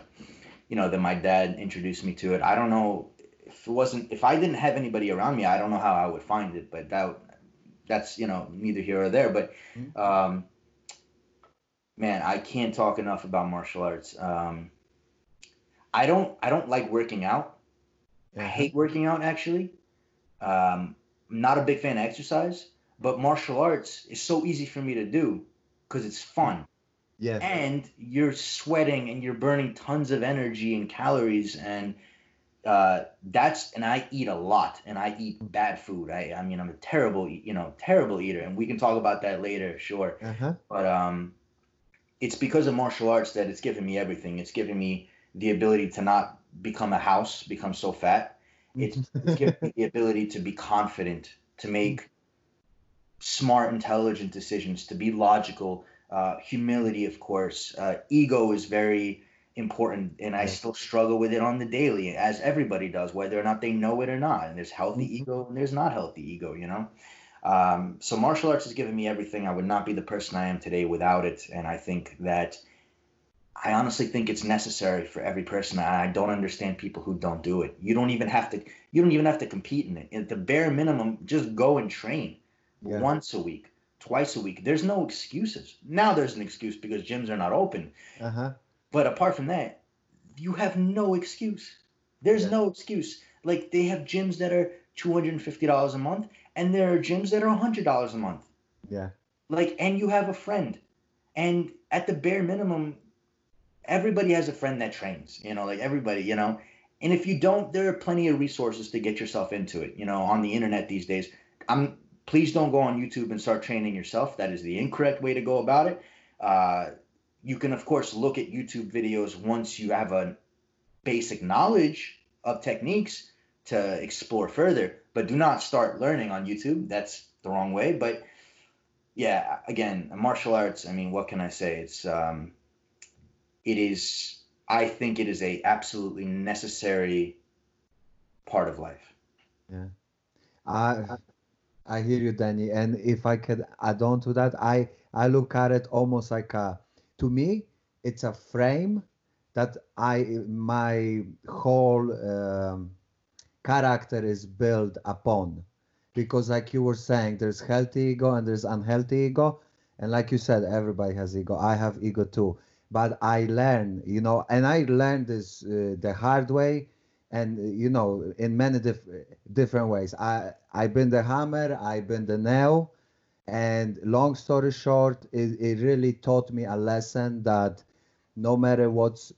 you know, that my dad introduced me to it. I don't know if it wasn't if I didn't have anybody around me, I don't know how I would find it, but that that's you know neither here or there. But mm-hmm. um, man, I can't talk enough about martial arts. Um, I don't I don't like working out. I hate working out actually. Um, I'm not a big fan of exercise, but martial arts is so easy for me to do because it's fun. Yes. And you're sweating and you're burning tons of energy and calories and uh, that's and I eat a lot and I eat bad food. I I mean I'm a terrible you know terrible eater and we can talk about that later, sure. Uh-huh. But um, it's because of martial arts that it's given me everything. It's given me the ability to not become a house, become so fat. It's, it's given me the ability to be confident, to make smart, intelligent decisions, to be logical. Uh, humility, of course. Uh, ego is very important, and I still struggle with it on the daily, as everybody does, whether or not they know it or not. And there's healthy Mhm. ego and there's not healthy ego, you know. Um, so martial arts has given me everything. I would not be the person I am today without it, and I think that I honestly think it's necessary for every person. I I don't understand people who don't do it. You don't even have to. You don't even have to compete in it. At the bare minimum, just go and train Yeah. once a week, twice a week. There's no excuses. Now there's an excuse because gyms are not open. Uh-huh. But apart from that, you have no excuse. There's Yeah. no excuse. Like they have gyms that are two hundred and fifty dollars a month, and there are gyms that are hundred dollars a month. Yeah. Like, and you have a friend, and at the bare minimum, everybody has a friend that trains. You know, like everybody. You know, and if you don't, there are plenty of resources to get yourself into it. You know, on the internet these days. I'm please don't go on YouTube and start training yourself. That is the incorrect way to go about it. Uh, you can of course look at YouTube videos once you have a basic knowledge of techniques to explore further, but do not start learning on YouTube. That's the wrong way. But yeah, again, martial arts. I mean, what can I say? It's um, it is. I think it is a absolutely necessary part of life. Yeah. I hear you, Danny. And if I could add on to that, I I look at it almost like a to me, it's a frame that I my whole um, character is built upon. Because like you were saying, there's healthy ego and there's unhealthy ego. And like you said, everybody has ego. I have ego too. But I learn, you know, and I learned this uh, the hard way and uh, you know in many diff- different ways. I i've been the hammer i've been the nail and long story short it, it really taught me a lesson that no matter what's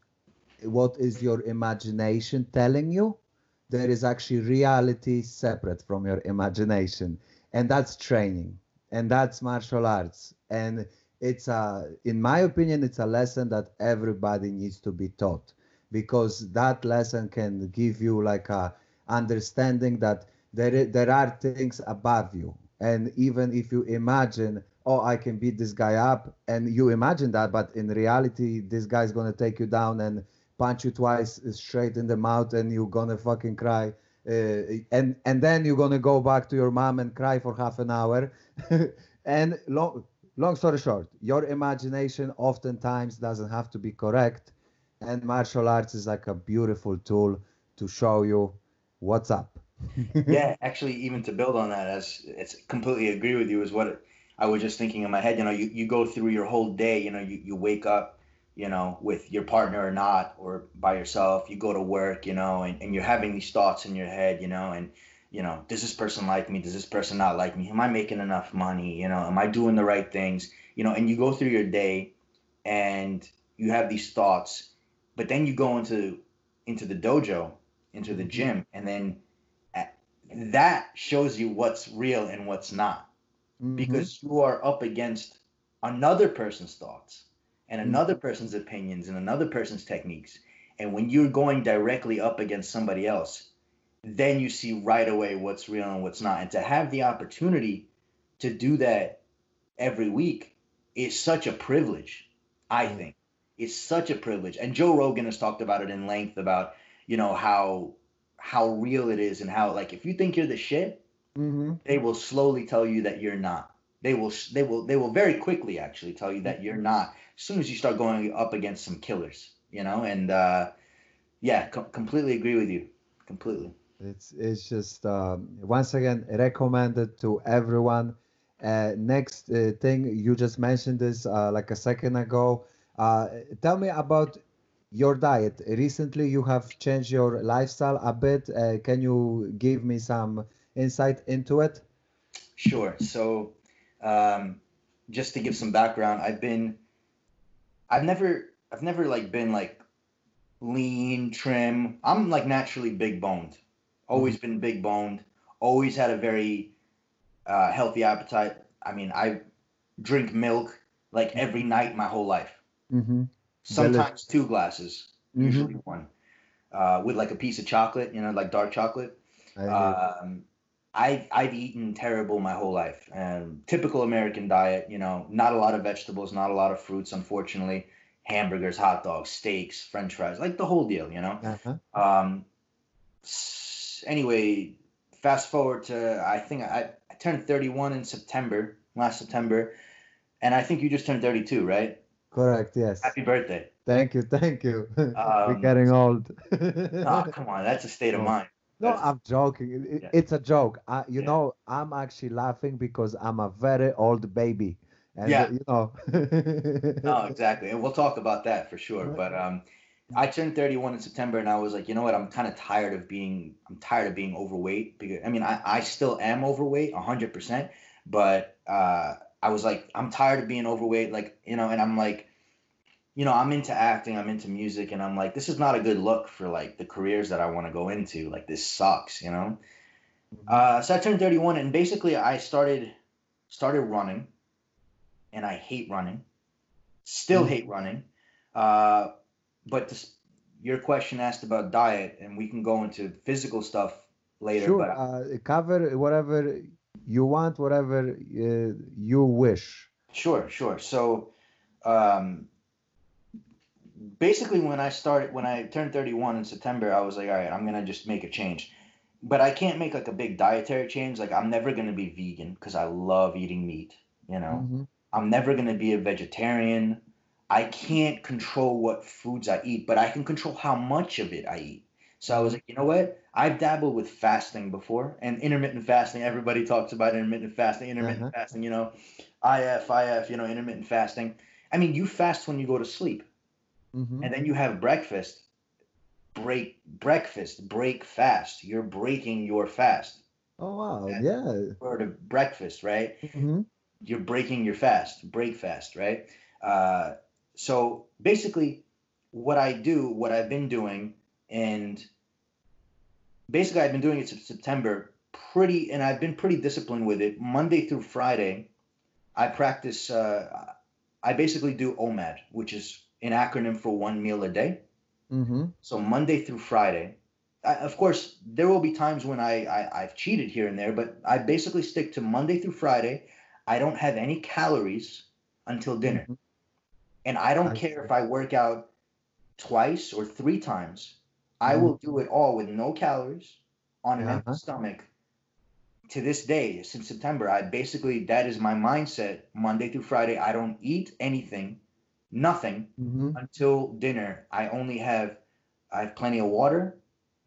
what is your imagination telling you there is actually reality separate from your imagination. And that's training and that's martial arts. And it's a in my opinion it's a lesson that everybody needs to be taught because that lesson can give you like a understanding that there there are things above you. And even if you imagine oh i can beat this guy up and you imagine that but in reality this guy's gonna take you down and punch you twice straight in the mouth and you're gonna fucking cry uh, and and then you're gonna go back to your mom and cry for half an hour. And long long story short your imagination oftentimes doesn't have to be correct and martial arts is like a beautiful tool to show you what's up yeah, actually, even to build on that, as it's completely agree with you, is what I was just thinking in my head. You know, you, you go through your whole day. You know, you, you wake up, you know, with your partner or not, or by yourself. You go to work, you know, and, and you're having these thoughts in your head, you know, and you know, does this person like me? Does this person not like me? Am I making enough money? You know, am I doing the right things? You know, and you go through your day, and you have these thoughts, but then you go into into the dojo, into the Mhm. gym, and then that shows you what's real and what's not Mhm. because you are up against another person's thoughts and Mhm. another person's opinions and another person's techniques and when you're going directly up against somebody else then you see right away what's real and what's not and to have the opportunity to do that every week is such a privilege i think it's such a privilege and joe rogan has talked about it in length about you know how how real it is and how like if you think you're the shit Mhm. they will slowly tell you that you're not they will they will they will very quickly actually tell you that you're not as soon as you start going up against some killers you know and uh yeah com- completely agree with you completely It's it's just um, once again recommended to everyone. Uh, next uh, thing you just mentioned this uh, like a second ago. Uh, tell me about your diet. Recently, you have changed your lifestyle a bit. Uh, can you give me some insight into it? Sure. So, um, just to give some background, I've been, I've never, I've never like been like lean, trim. I'm like naturally big boned. Always been big boned. Always had a very uh, healthy appetite. I mean, I drink milk like every night my whole life. Mm-hmm. Sometimes two glasses, Mhm. usually one, uh, with like a piece of chocolate, you know, like dark chocolate. I Um, I I've eaten terrible my whole life, and typical American diet. You know, not a lot of vegetables, not a lot of fruits, unfortunately. Hamburgers, hot dogs, steaks, French fries, like the whole deal. You know. Uh-huh. Um, anyway, fast forward to I think I, I turned 31 in September, last September, and I think you just turned 32, right? Correct. Yes. Happy birthday! Thank you. Thank you. We're Um, getting old. Oh, come on, that's a state of mind. No, That's- I'm joking. It- it- Yeah. It's a joke. I, you Yeah. know, I'm actually laughing because I'm a very old baby, and Yeah. you know. No, exactly, and we'll talk about that for sure. But um, I turned 31 in September, and I was like, you know what? I'm kind of tired of being. I'm tired of being overweight because I mean, I, I still am overweight, 100 percent. But uh, I was like, I'm tired of being overweight, like you know, and I'm like, you know, I'm into acting, I'm into music, and I'm like, this is not a good look for like the careers that I want to go into. Like this sucks, you know. Uh, so I turned 31, and basically I started started running, and I hate running. Still Mhm. hate running. Uh, but this, your question asked about diet, and we can go into physical stuff later. Sure. But Uh, cover whatever you want, whatever uh, you wish. Sure, sure. So, um, basically, when I started, when I turned 31 in September, I was like, all right, I'm gonna just make a change. But I can't make like a big dietary change. Like, I'm never gonna be vegan because I love eating meat, you know. Mhm. I'm never gonna be a vegetarian. I can't control what foods I eat, but I can control how much of it I eat. So I was like, you know what? I've dabbled with fasting before and intermittent fasting. Everybody talks about intermittent fasting, intermittent Uh-huh. fasting, you know, IF, IF, you know, intermittent fasting. I mean, you fast when you go to sleep Mhm. and then you have breakfast. Break breakfast, break fast. You're breaking your fast. Oh wow, Yeah. yeah. Or of breakfast, right? Mhm. you're breaking your fast, break fast, right? Uh, so basically, what I do, what I've been doing, and basically I've been doing it since September, pretty, and I've been pretty disciplined with it. Monday through Friday, I practice. Uh, I basically do OMAD, which is an acronym for one meal a day. Mhm. So Monday through Friday. I, of course, there will be times when I, I I've cheated here and there, but I basically stick to Monday through Friday. I don't have any calories until dinner, Mhm. and I don't I care see. if I work out twice or three times. I Mhm. will do it all with no calories on an empty Uh-huh. stomach. To this day, since September, I basically that is my mindset. Monday through Friday, I don't eat anything, nothing Mhm. until dinner. I only have I have plenty of water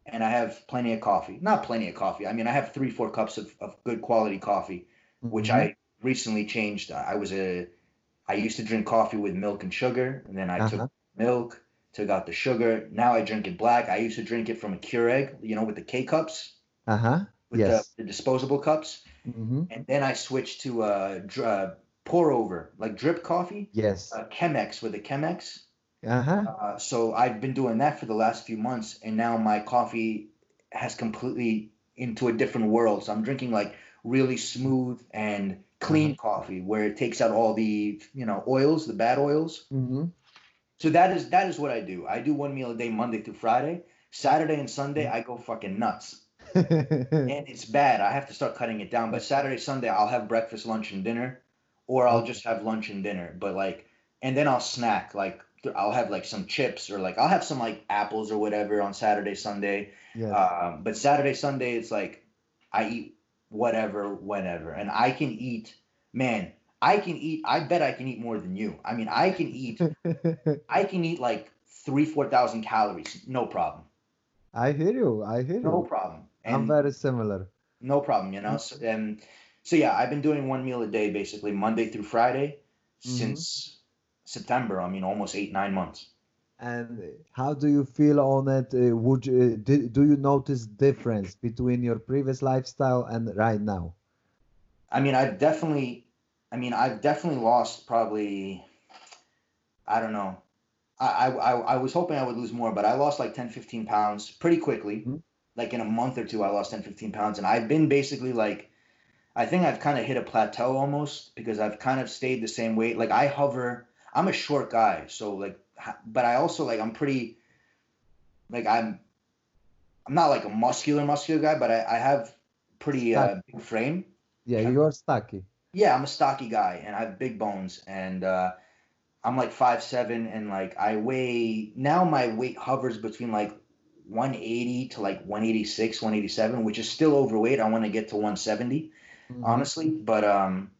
and I have plenty of coffee. Not plenty of coffee. I mean, I have three, four cups of, of good quality coffee, which Mhm. I recently changed. I was a I used to drink coffee with milk and sugar, and then I Uh-huh. took milk, took out the sugar. Now I drink it black. I used to drink it from a Keurig, you know, with the K cups, Uh-huh. with Yes. the, the disposable cups. Mhm. And then I switched to uh, dr- uh pour over, like drip coffee, Yes. uh, Chemex with a Chemex. Uh-huh. Uh, so I've been doing that for the last few months, and now my coffee has completely into a different world. So I'm drinking like really smooth and clean coffee, where it takes out all the you know oils, the bad oils. Mhm. So that is that is what I do. I do one meal a day, Monday through Friday. Saturday and Sunday, I go fucking nuts, and it's bad. I have to start cutting it down. But Saturday, Sunday, I'll have breakfast, lunch, and dinner, or I'll just have lunch and dinner. But like, and then I'll snack. Like, I'll have like some chips or like I'll have some like apples or whatever on Saturday, Sunday. Yes. Um, but Saturday, Sunday, it's like I eat whatever, whenever, and I can eat. Man, I can eat. I bet I can eat more than you. I mean, I can eat. I can eat like three, four thousand calories, no problem, I hear you. I hear you. no problem. I'm very similar. no problem, you know. So, and so yeah, I've been doing one meal a day basically Monday through Friday Mhm. since September. I mean, almost eight nine months. And how do you feel on it? Uh, would you, do, do you notice difference between your previous lifestyle and right now? I mean, I've definitely, I mean, I've definitely lost probably, I don't know. I, I, I was hoping I would lose more, but I lost like 10, 15 pounds pretty quickly. Mm-hmm. Like in a month or two, I lost 10, 15 pounds. And I've been basically like, I think I've kind of hit a plateau almost because I've kind of stayed the same weight. Like I hover, I'm a short guy. So like, but I also like, I'm pretty, like I'm, I'm not like a muscular, muscular guy, but I, I have pretty uh, big frame. Yeah, you're stocky. Yeah, I'm a stocky guy and I have big bones and uh, I'm like five seven and like I weigh now my weight hovers between like 180 to like 186, 187, which is still overweight. I want to get to 170, mm-hmm. honestly. But um,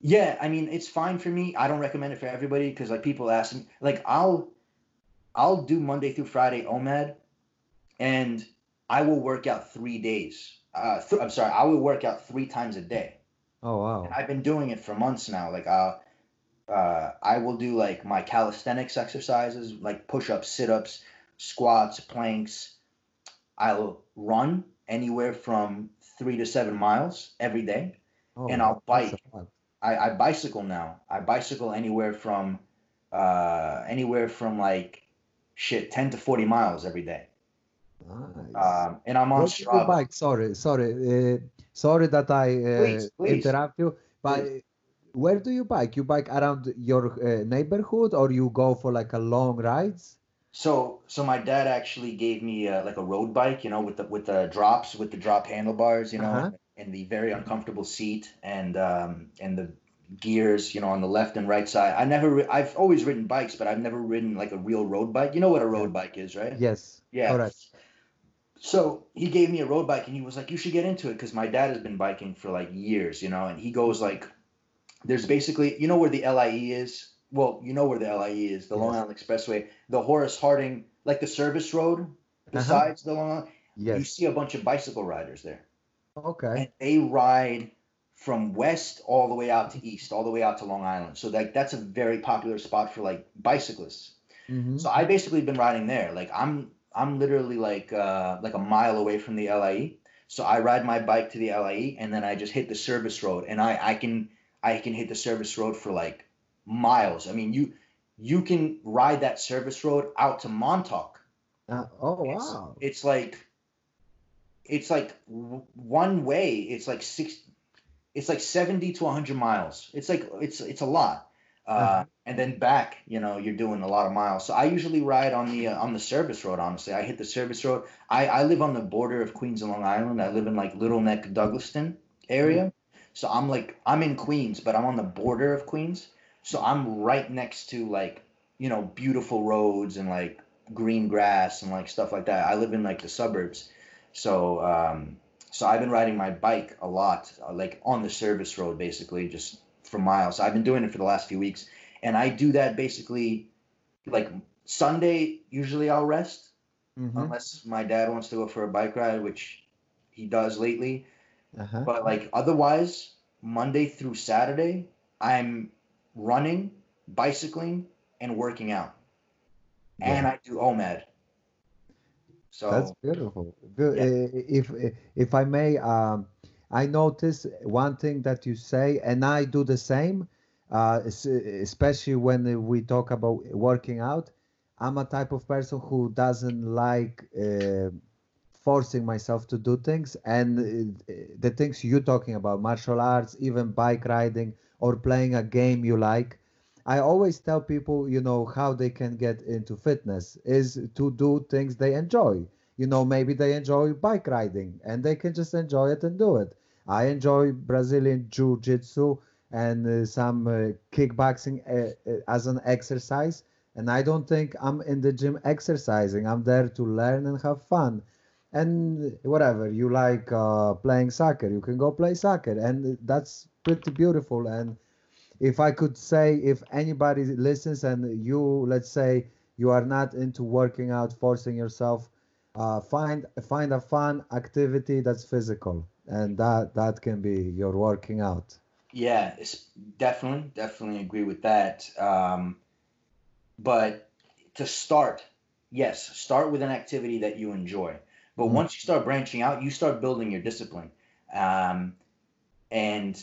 yeah, I mean it's fine for me. I don't recommend it for everybody because like people ask me, like I'll I'll do Monday through Friday OMAD, and I will work out three days uh, th- I'm sorry, I will work out three times a day. Oh wow! And I've been doing it for months now. Like uh, uh, I will do like my calisthenics exercises, like push-ups, sit-ups, squats, planks. I'll run anywhere from three to seven miles every day, oh, and I'll bike. I, I bicycle now. I bicycle anywhere from uh, anywhere from like shit ten to forty miles every day. Nice. Um, and I'm on Where Strava. bike? Sorry, sorry, uh, sorry that I uh, please, please. interrupt you. But please. where do you bike? You bike around your uh, neighborhood, or you go for like a long rides? So, so my dad actually gave me uh, like a road bike, you know, with the with the drops, with the drop handlebars, you know, uh-huh. and the very uncomfortable seat, and um, and the gears, you know, on the left and right side. I never, I've always ridden bikes, but I've never ridden like a real road bike. You know what a road bike is, right? Yes. Yeah. All right. So he gave me a road bike and he was like, you should get into it because my dad has been biking for like years, you know, and he goes like, there's basically, you know where the LIE is? Well, you know where the LIE is, the yes. Long Island Expressway, the Horace Harding, like the service road uh-huh. besides uh-huh. the Long Island. Yes. You see a bunch of bicycle riders there. Okay. And they ride from west all the way out to east, all the way out to Long Island. So like that's a very popular spot for like bicyclists. Mm-hmm. So I basically been riding there. Like I'm I'm literally like uh, like a mile away from the LIE. So I ride my bike to the LIE and then I just hit the service road and I, I can I can hit the service road for like miles. I mean you you can ride that service road out to Montauk. Uh, oh wow. It's, it's like it's like one way it's like six it's like 70 to 100 miles. It's like it's it's a lot. Uh, and then back, you know, you're doing a lot of miles. So I usually ride on the uh, on the service road. Honestly, I hit the service road. I I live on the border of Queens and Long Island. I live in like Little Neck, Douglaston area. Mm-hmm. So I'm like I'm in Queens, but I'm on the border of Queens. So I'm right next to like you know beautiful roads and like green grass and like stuff like that. I live in like the suburbs. So um, so I've been riding my bike a lot, uh, like on the service road, basically just for miles. I've been doing it for the last few weeks, and I do that basically like Sunday. Usually, I'll rest mm-hmm. unless my dad wants to go for a bike ride, which he does lately. Uh-huh. But like otherwise, Monday through Saturday, I'm running, bicycling, and working out, yeah. and I do OMAD. So that's beautiful. Good. Yeah. If if I may, um, I notice one thing that you say, and I do the same, uh, especially when we talk about working out. I'm a type of person who doesn't like uh, forcing myself to do things, and uh, the things you're talking about, martial arts, even bike riding, or playing a game you like. I always tell people, you know, how they can get into fitness is to do things they enjoy you know, maybe they enjoy bike riding and they can just enjoy it and do it. I enjoy Brazilian Jiu Jitsu and uh, some uh, kickboxing uh, as an exercise. And I don't think I'm in the gym exercising. I'm there to learn and have fun. And whatever you like playing soccer, you can go play soccer. And that's pretty beautiful. And if I could say, if anybody listens and you, let's say, you are not into working out, forcing yourself, uh, find find a fun activity that's physical and that that can be your working out yeah it's definitely definitely agree with that um, but to start, yes, start with an activity that you enjoy. But Mhm. once you start branching out, you start building your discipline. Um, and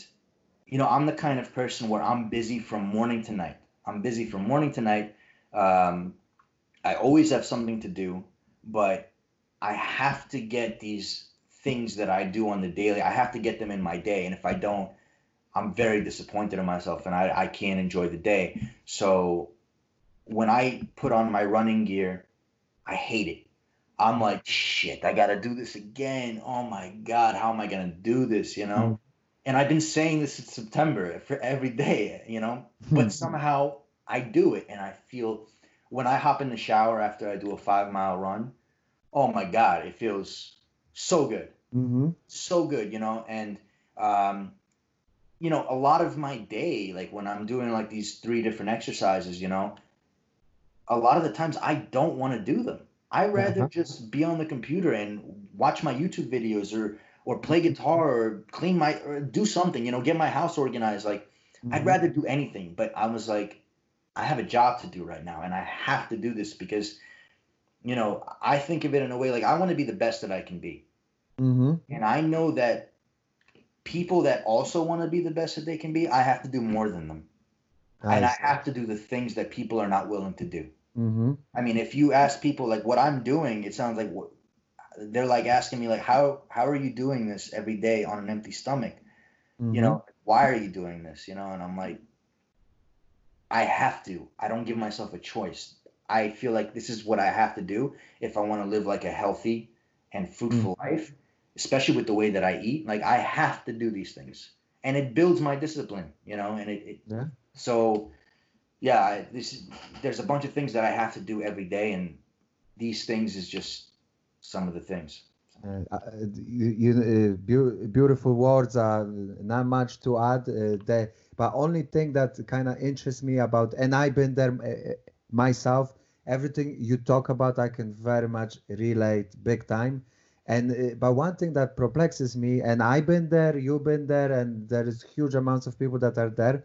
you know, I'm the kind of person where I'm busy from morning to night. I'm busy from morning to night. Um, I always have something to do, but I have to get these things that I do on the daily. I have to get them in my day, and if I don't, I'm very disappointed in myself, and I, I can't enjoy the day. So when I put on my running gear, I hate it. I'm like, shit, I gotta do this again. Oh my god, how am I gonna do this? You know? Mm-hmm. And I've been saying this in September for every day, you know, hmm. but somehow I do it and I feel when I hop in the shower after I do a five mile run, oh my God, it feels so good. hmm So good, you know, and um, you know, a lot of my day, like when I'm doing like these three different exercises, you know, a lot of the times I don't want to do them. I rather Uh-huh. just be on the computer and watch my YouTube videos or or play guitar or clean my or do something, you know, get my house organized. Like I'd Mhm. rather do anything, but I was like, I have a job to do right now, and I have to do this because, you know, I think of it in a way like I want to be the best that I can be, Mhm. and I know that people that also want to be the best that they can be, I have to do more than them, and I have to do the things that people are not willing to do. Mhm. I mean, if you ask people like what I'm doing, it sounds like what they're like asking me like how how are you doing this every day on an empty stomach? Mhm. you know why are you doing this you know and i'm like i have to i don't give myself a choice i feel like this is what i have to do if i want to live like a healthy and fruitful life especially with the way that i eat like i have to do these things and it builds my discipline you know and it, it Yeah. so yeah I, this there's a bunch of things that i have to do every day and these things is just some of the things Uh, uh, you, you, uh, beau- beautiful words. Uh, not much to add. Uh, the, but only thing that kind of interests me about, and I've been there uh, myself. Everything you talk about, I can very much relate big time. And uh, but one thing that perplexes me, and I've been there, you've been there, and there is huge amounts of people that are there.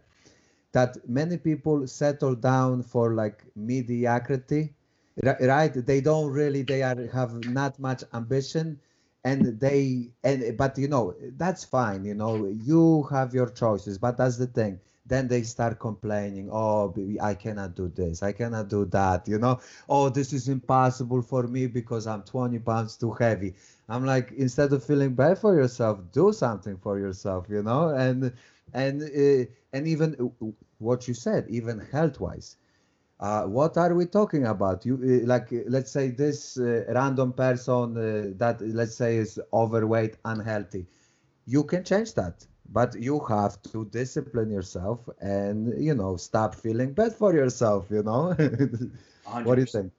That many people settle down for like mediocrity, right? They don't really, they are have not much ambition and they and but you know that's fine you know you have your choices but that's the thing then they start complaining oh i cannot do this i cannot do that you know oh this is impossible for me because i'm 20 pounds too heavy i'm like instead of feeling bad for yourself do something for yourself you know and and uh, and even what you said even health wise uh, what are we talking about? You uh, like, let's say this uh, random person that let's say is overweight, unhealthy. You can change that, but you have to discipline yourself and you know stop feeling bad for yourself. You know, what do you think?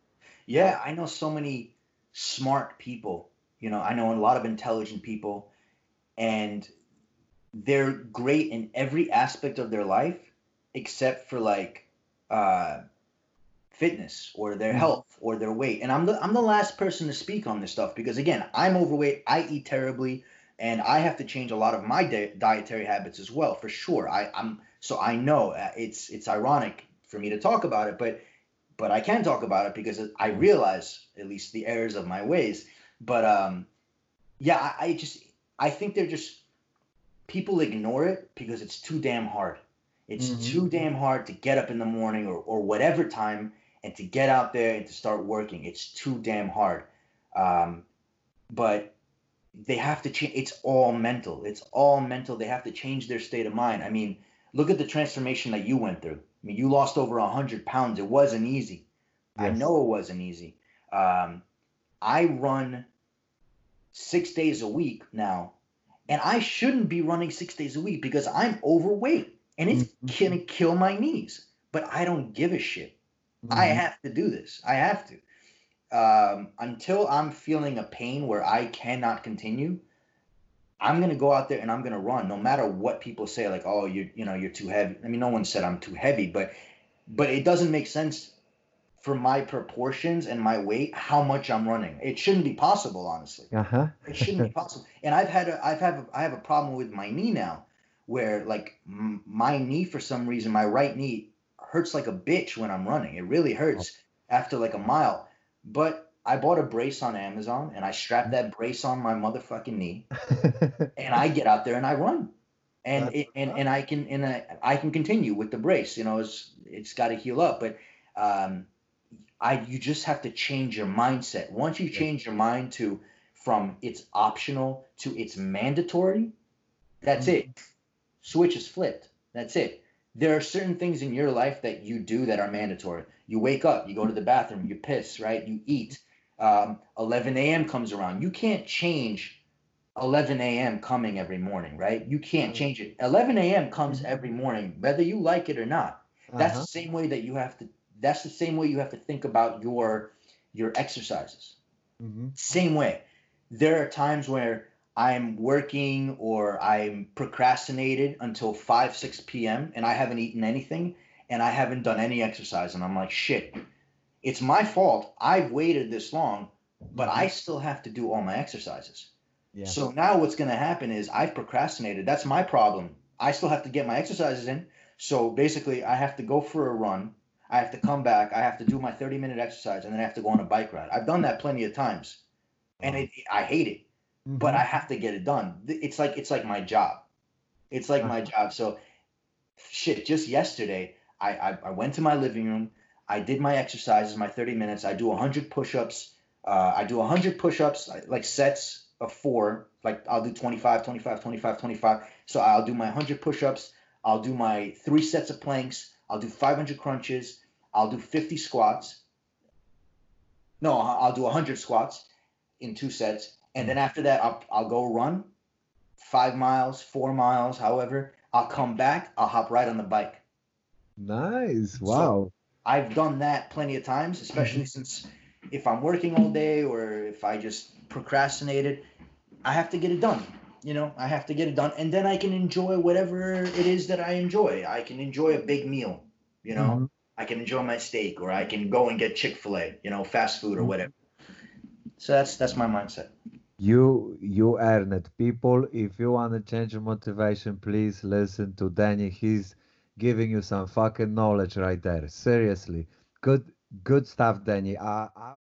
Yeah, I know so many smart people. You know, I know a lot of intelligent people, and they're great in every aspect of their life except for like uh, fitness or their Mhm. health or their weight. And I'm the I'm the last person to speak on this stuff because again, I'm overweight. I eat terribly, and I have to change a lot of my di- dietary habits as well, for sure. I, I'm so I know uh, it's it's ironic for me to talk about it, but but I can talk about it because I realize at least the errors of my ways. But um, yeah, I, I just I think they're just people ignore it because it's too damn hard. It's Mhm. too damn hard to get up in the morning or, or whatever time and to get out there and to start working. It's too damn hard. Um, but they have to change. It's all mental. It's all mental. They have to change their state of mind. I mean, look at the transformation that you went through. I mean, you lost over a hundred pounds. It wasn't easy. I know it wasn't easy. Um, I run six days a week now, and I shouldn't be running six days a week because I'm overweight and it's Mhm. gonna kill my knees. But I don't give a shit. I Mhm. have to do this. I have to. Um, until I'm feeling a pain where I cannot continue, I'm gonna go out there and I'm gonna run, no matter what people say. Like, oh, you you know, you're too heavy. I mean, no one said I'm too heavy, but but it doesn't make sense for my proportions and my weight how much I'm running. It shouldn't be possible, honestly. Uh-huh. It shouldn't be possible. And I've had a, I've had a, I have a problem with my knee now, where like m- my knee for some reason, my right knee hurts like a bitch when I'm running. It really hurts. after like a mile. But I bought a brace on Amazon and I strapped that brace on my motherfucking knee and I get out there and I run. And it, and and I can and I, I can continue with the brace. You know, it's it's got to heal up, but um, I you just have to change your mindset. Once you change your mind to from it's optional to it's mandatory, that's it. Switch is flipped. That's it. There are certain things in your life that you do that are mandatory. You wake up, you go to the bathroom, you piss, right? You eat. Um, 11 a.m. comes around. You can't change 11 a.m. coming every morning, right? You can't Mhm. change it. 11 a.m. comes Mhm. every morning, whether you like it or not. That's Uh-huh. the same way that you have to. That's the same way you have to think about your your exercises. Mhm. Same way. There are times where I'm working or I'm procrastinated until 5, 6 p.m. and I haven't eaten anything and I haven't done any exercise. And I'm like, shit, it's my fault. I've waited this long, but I still have to do all my exercises. Yeah. So now what's going to happen is I've procrastinated. That's my problem. I still have to get my exercises in. So basically, I have to go for a run. I have to come back. I have to do my 30 minute exercise and then I have to go on a bike ride. I've done that plenty of times and it, I hate it, but Mhm. I have to get it done. It's like it's like my job. It's like my job. So shit, just yesterday, I, I, I went to my living room. I did my exercises, my 30 minutes. I do 100 push-ups. Uh, I do 100 push-ups, like- sets of four. Like I'll do 25, 25, 25, 25. So I'll do my 100 push-ups. I'll do my three sets of planks. I'll do 500 crunches. I'll do 50 squats. No, I'll do 100 squats in two sets. And then after that, I'll, I'll go run five miles, four miles, however. I'll come back. I'll hop right on the bike. Nice. Wow. I've done that plenty of times, especially since if I'm working all day or if I just procrastinated, I have to get it done. You know, I have to get it done, and then I can enjoy whatever it is that I enjoy. I can enjoy a big meal. You know, Mhm. I can enjoy my steak, or I can go and get Chick Fil A. You know, fast food or Mhm. whatever. So that's that's my mindset. You you earn it. People, if you want to change your motivation, please listen to Danny. He's giving you some fucking knowledge right there. Seriously. Good good stuff, Danny. I, I